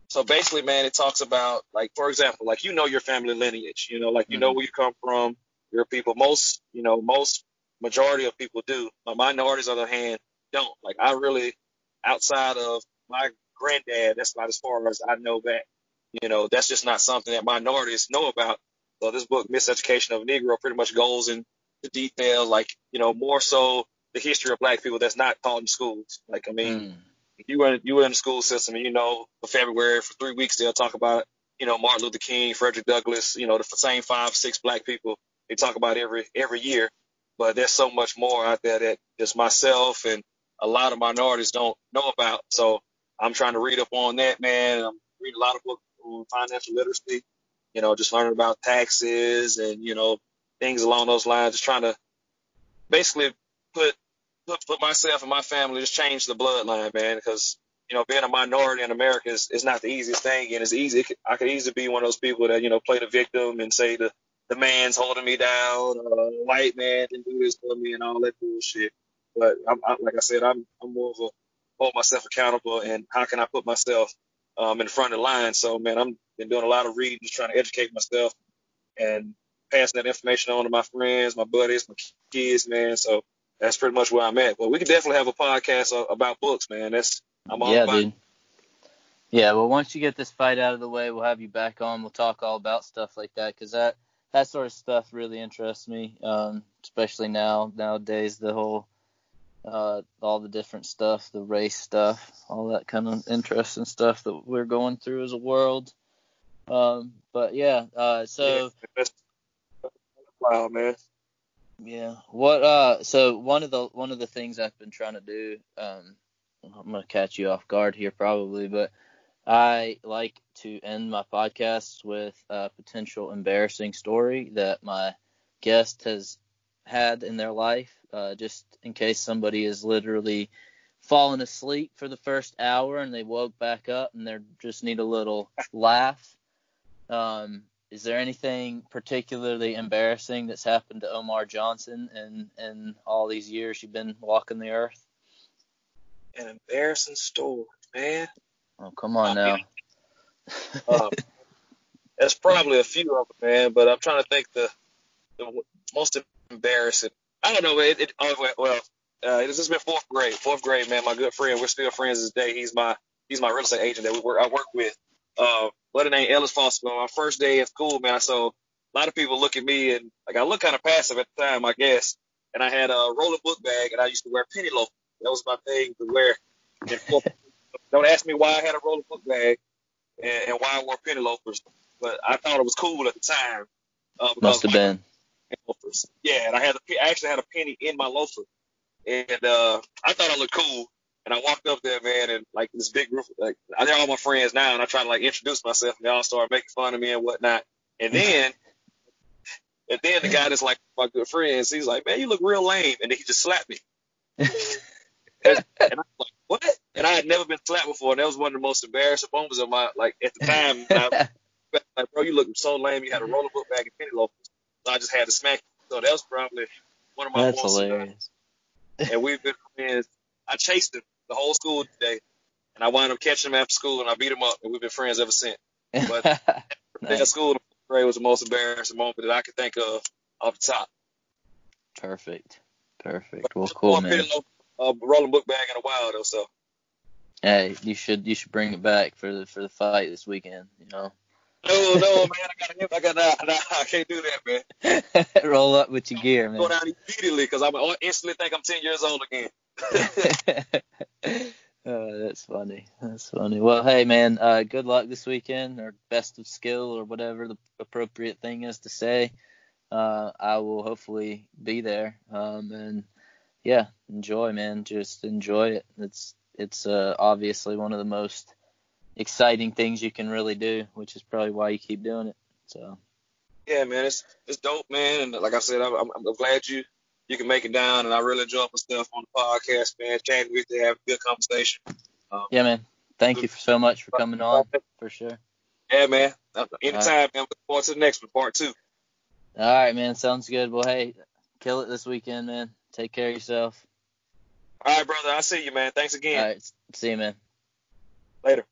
So basically, man, it talks about like, for example, like you know your family lineage, you know, like you mm-hmm. know where you come from, your people. Most, you know, most majority of people do. But minorities, on the other hand, don't. Like I really, outside of my granddad, that's not as far as I know back. You know, that's just not something that minorities know about. So this book, Miseducation of a Negro, pretty much goes into detail, like you know, more so the history of Black people that's not taught in schools. Like I mean. Mm you were you were in the school system, and you know, for February for three weeks they'll talk about you know Martin Luther King, Frederick Douglass, you know, the same five six black people they talk about every every year. But there's so much more out there that just myself and a lot of minorities don't know about. So I'm trying to read up on that, man. I'm reading a lot of books on financial literacy, you know, just learning about taxes and you know things along those lines. Just trying to basically put put, put myself and my family just change the bloodline, man, because you know being a minority in America is, is not the easiest thing, and it's easy. I could easily be one of those people that you know play the victim and say the the man's holding me down, uh, white man didn't do this for me, and all that bullshit. But I'm, I, like I said, I'm I'm more of a hold myself accountable, and how can I put myself um, in front of the line? So man, I'm been doing a lot of reading, just trying to educate myself, and passing that information on to my friends, my buddies, my kids, man. So that's pretty much where I'm at. But we can definitely have a podcast about books, man. That's I'm all yeah, about. dude. Yeah, well, once you get this fight out of the way, we'll have you back on. We'll talk all about stuff like that because that that sort of stuff really interests me, um, especially now nowadays. The whole uh, all the different stuff, the race stuff, all that kind of interesting stuff that we're going through as a world. Um, but yeah, uh, so yeah, wow, man. Yeah. What? Uh. So one of the one of the things I've been trying to do. Um. I'm gonna catch you off guard here probably, but I like to end my podcasts with a potential embarrassing story that my guest has had in their life, uh, just in case somebody is literally fallen asleep for the first hour and they woke back up and they just need a little laugh. Um, is there anything particularly embarrassing that's happened to Omar Johnson in in all these years you've been walking the earth? An embarrassing story, man. Oh, come on now. um, <laughs> there's probably a few of them, man, but I'm trying to think the the most embarrassing. I don't know. It, it oh, well, uh, this has been fourth grade. Fourth grade, man. My good friend. We're still friends this day. He's my he's my real estate agent that we work I work with. Uh, what the name Ellis Foster. My first day at school, man. So a lot of people look at me and like I look kind of passive at the time, I guess. And I had a rolling book bag, and I used to wear penny loafers. That was my thing to wear. <laughs> don't ask me why I had a rolling book bag and, and why I wore penny loafers, but I thought it was cool at the time. Uh, Must have been. Loafers. Yeah, and I had a, I actually had a penny in my loafer, and uh, I thought I looked cool. And I walked up there, man, and like this big group, like they're all my friends now, and I try to like introduce myself, and they all start making fun of me and whatnot. And then, and then the guy that's like my good friends, he's like, "Man, you look real lame," and then he just slapped me. <laughs> and, I'm like, "What?" And I had never been slapped before, and that was one of the most embarrassing moments of my like at the time. I, <laughs> like, bro, you look so lame. You had a roller book bag and penny loafers, so I just had to smack. You. So that was probably one of my That's hilarious. Uh, and we've been friends. I chased him the whole school day, and I wound up catching him after school, and I beat him up, and we've been friends ever since. But <laughs> nice. at school, grade was the most embarrassing moment that I could think of off the top. Perfect, perfect. Well, cool, man. A rolling book bag in a while though, so. Hey, you should you should bring it back for the for the fight this weekend. You know. No, no, man, I gotta, I gotta, nah, I can't do that, man. <laughs> Roll up with your gear, man. Go down immediately because I'm I instantly think I'm 10 years old again. <laughs> oh, that's funny. That's funny. Well, hey, man, uh, good luck this weekend, or best of skill, or whatever the appropriate thing is to say. Uh, I will hopefully be there. Um, and yeah, enjoy, man. Just enjoy it. It's it's uh, obviously one of the most exciting things you can really do, which is probably why you keep doing it. So. Yeah, man, it's it's dope, man. And like I said, I'm, I'm, I'm glad you you can make it down, and I really enjoy my stuff on the podcast, man. Chatting with you, have a good conversation. Um, yeah, man. Thank you so much for coming on, for sure. Yeah, man. Anytime, right. man. Look forward to the next one, part two. All right, man. Sounds good. Well, hey, kill it this weekend, man. Take care of yourself. All right, brother. I'll see you, man. Thanks again. All right. See you, man. Later.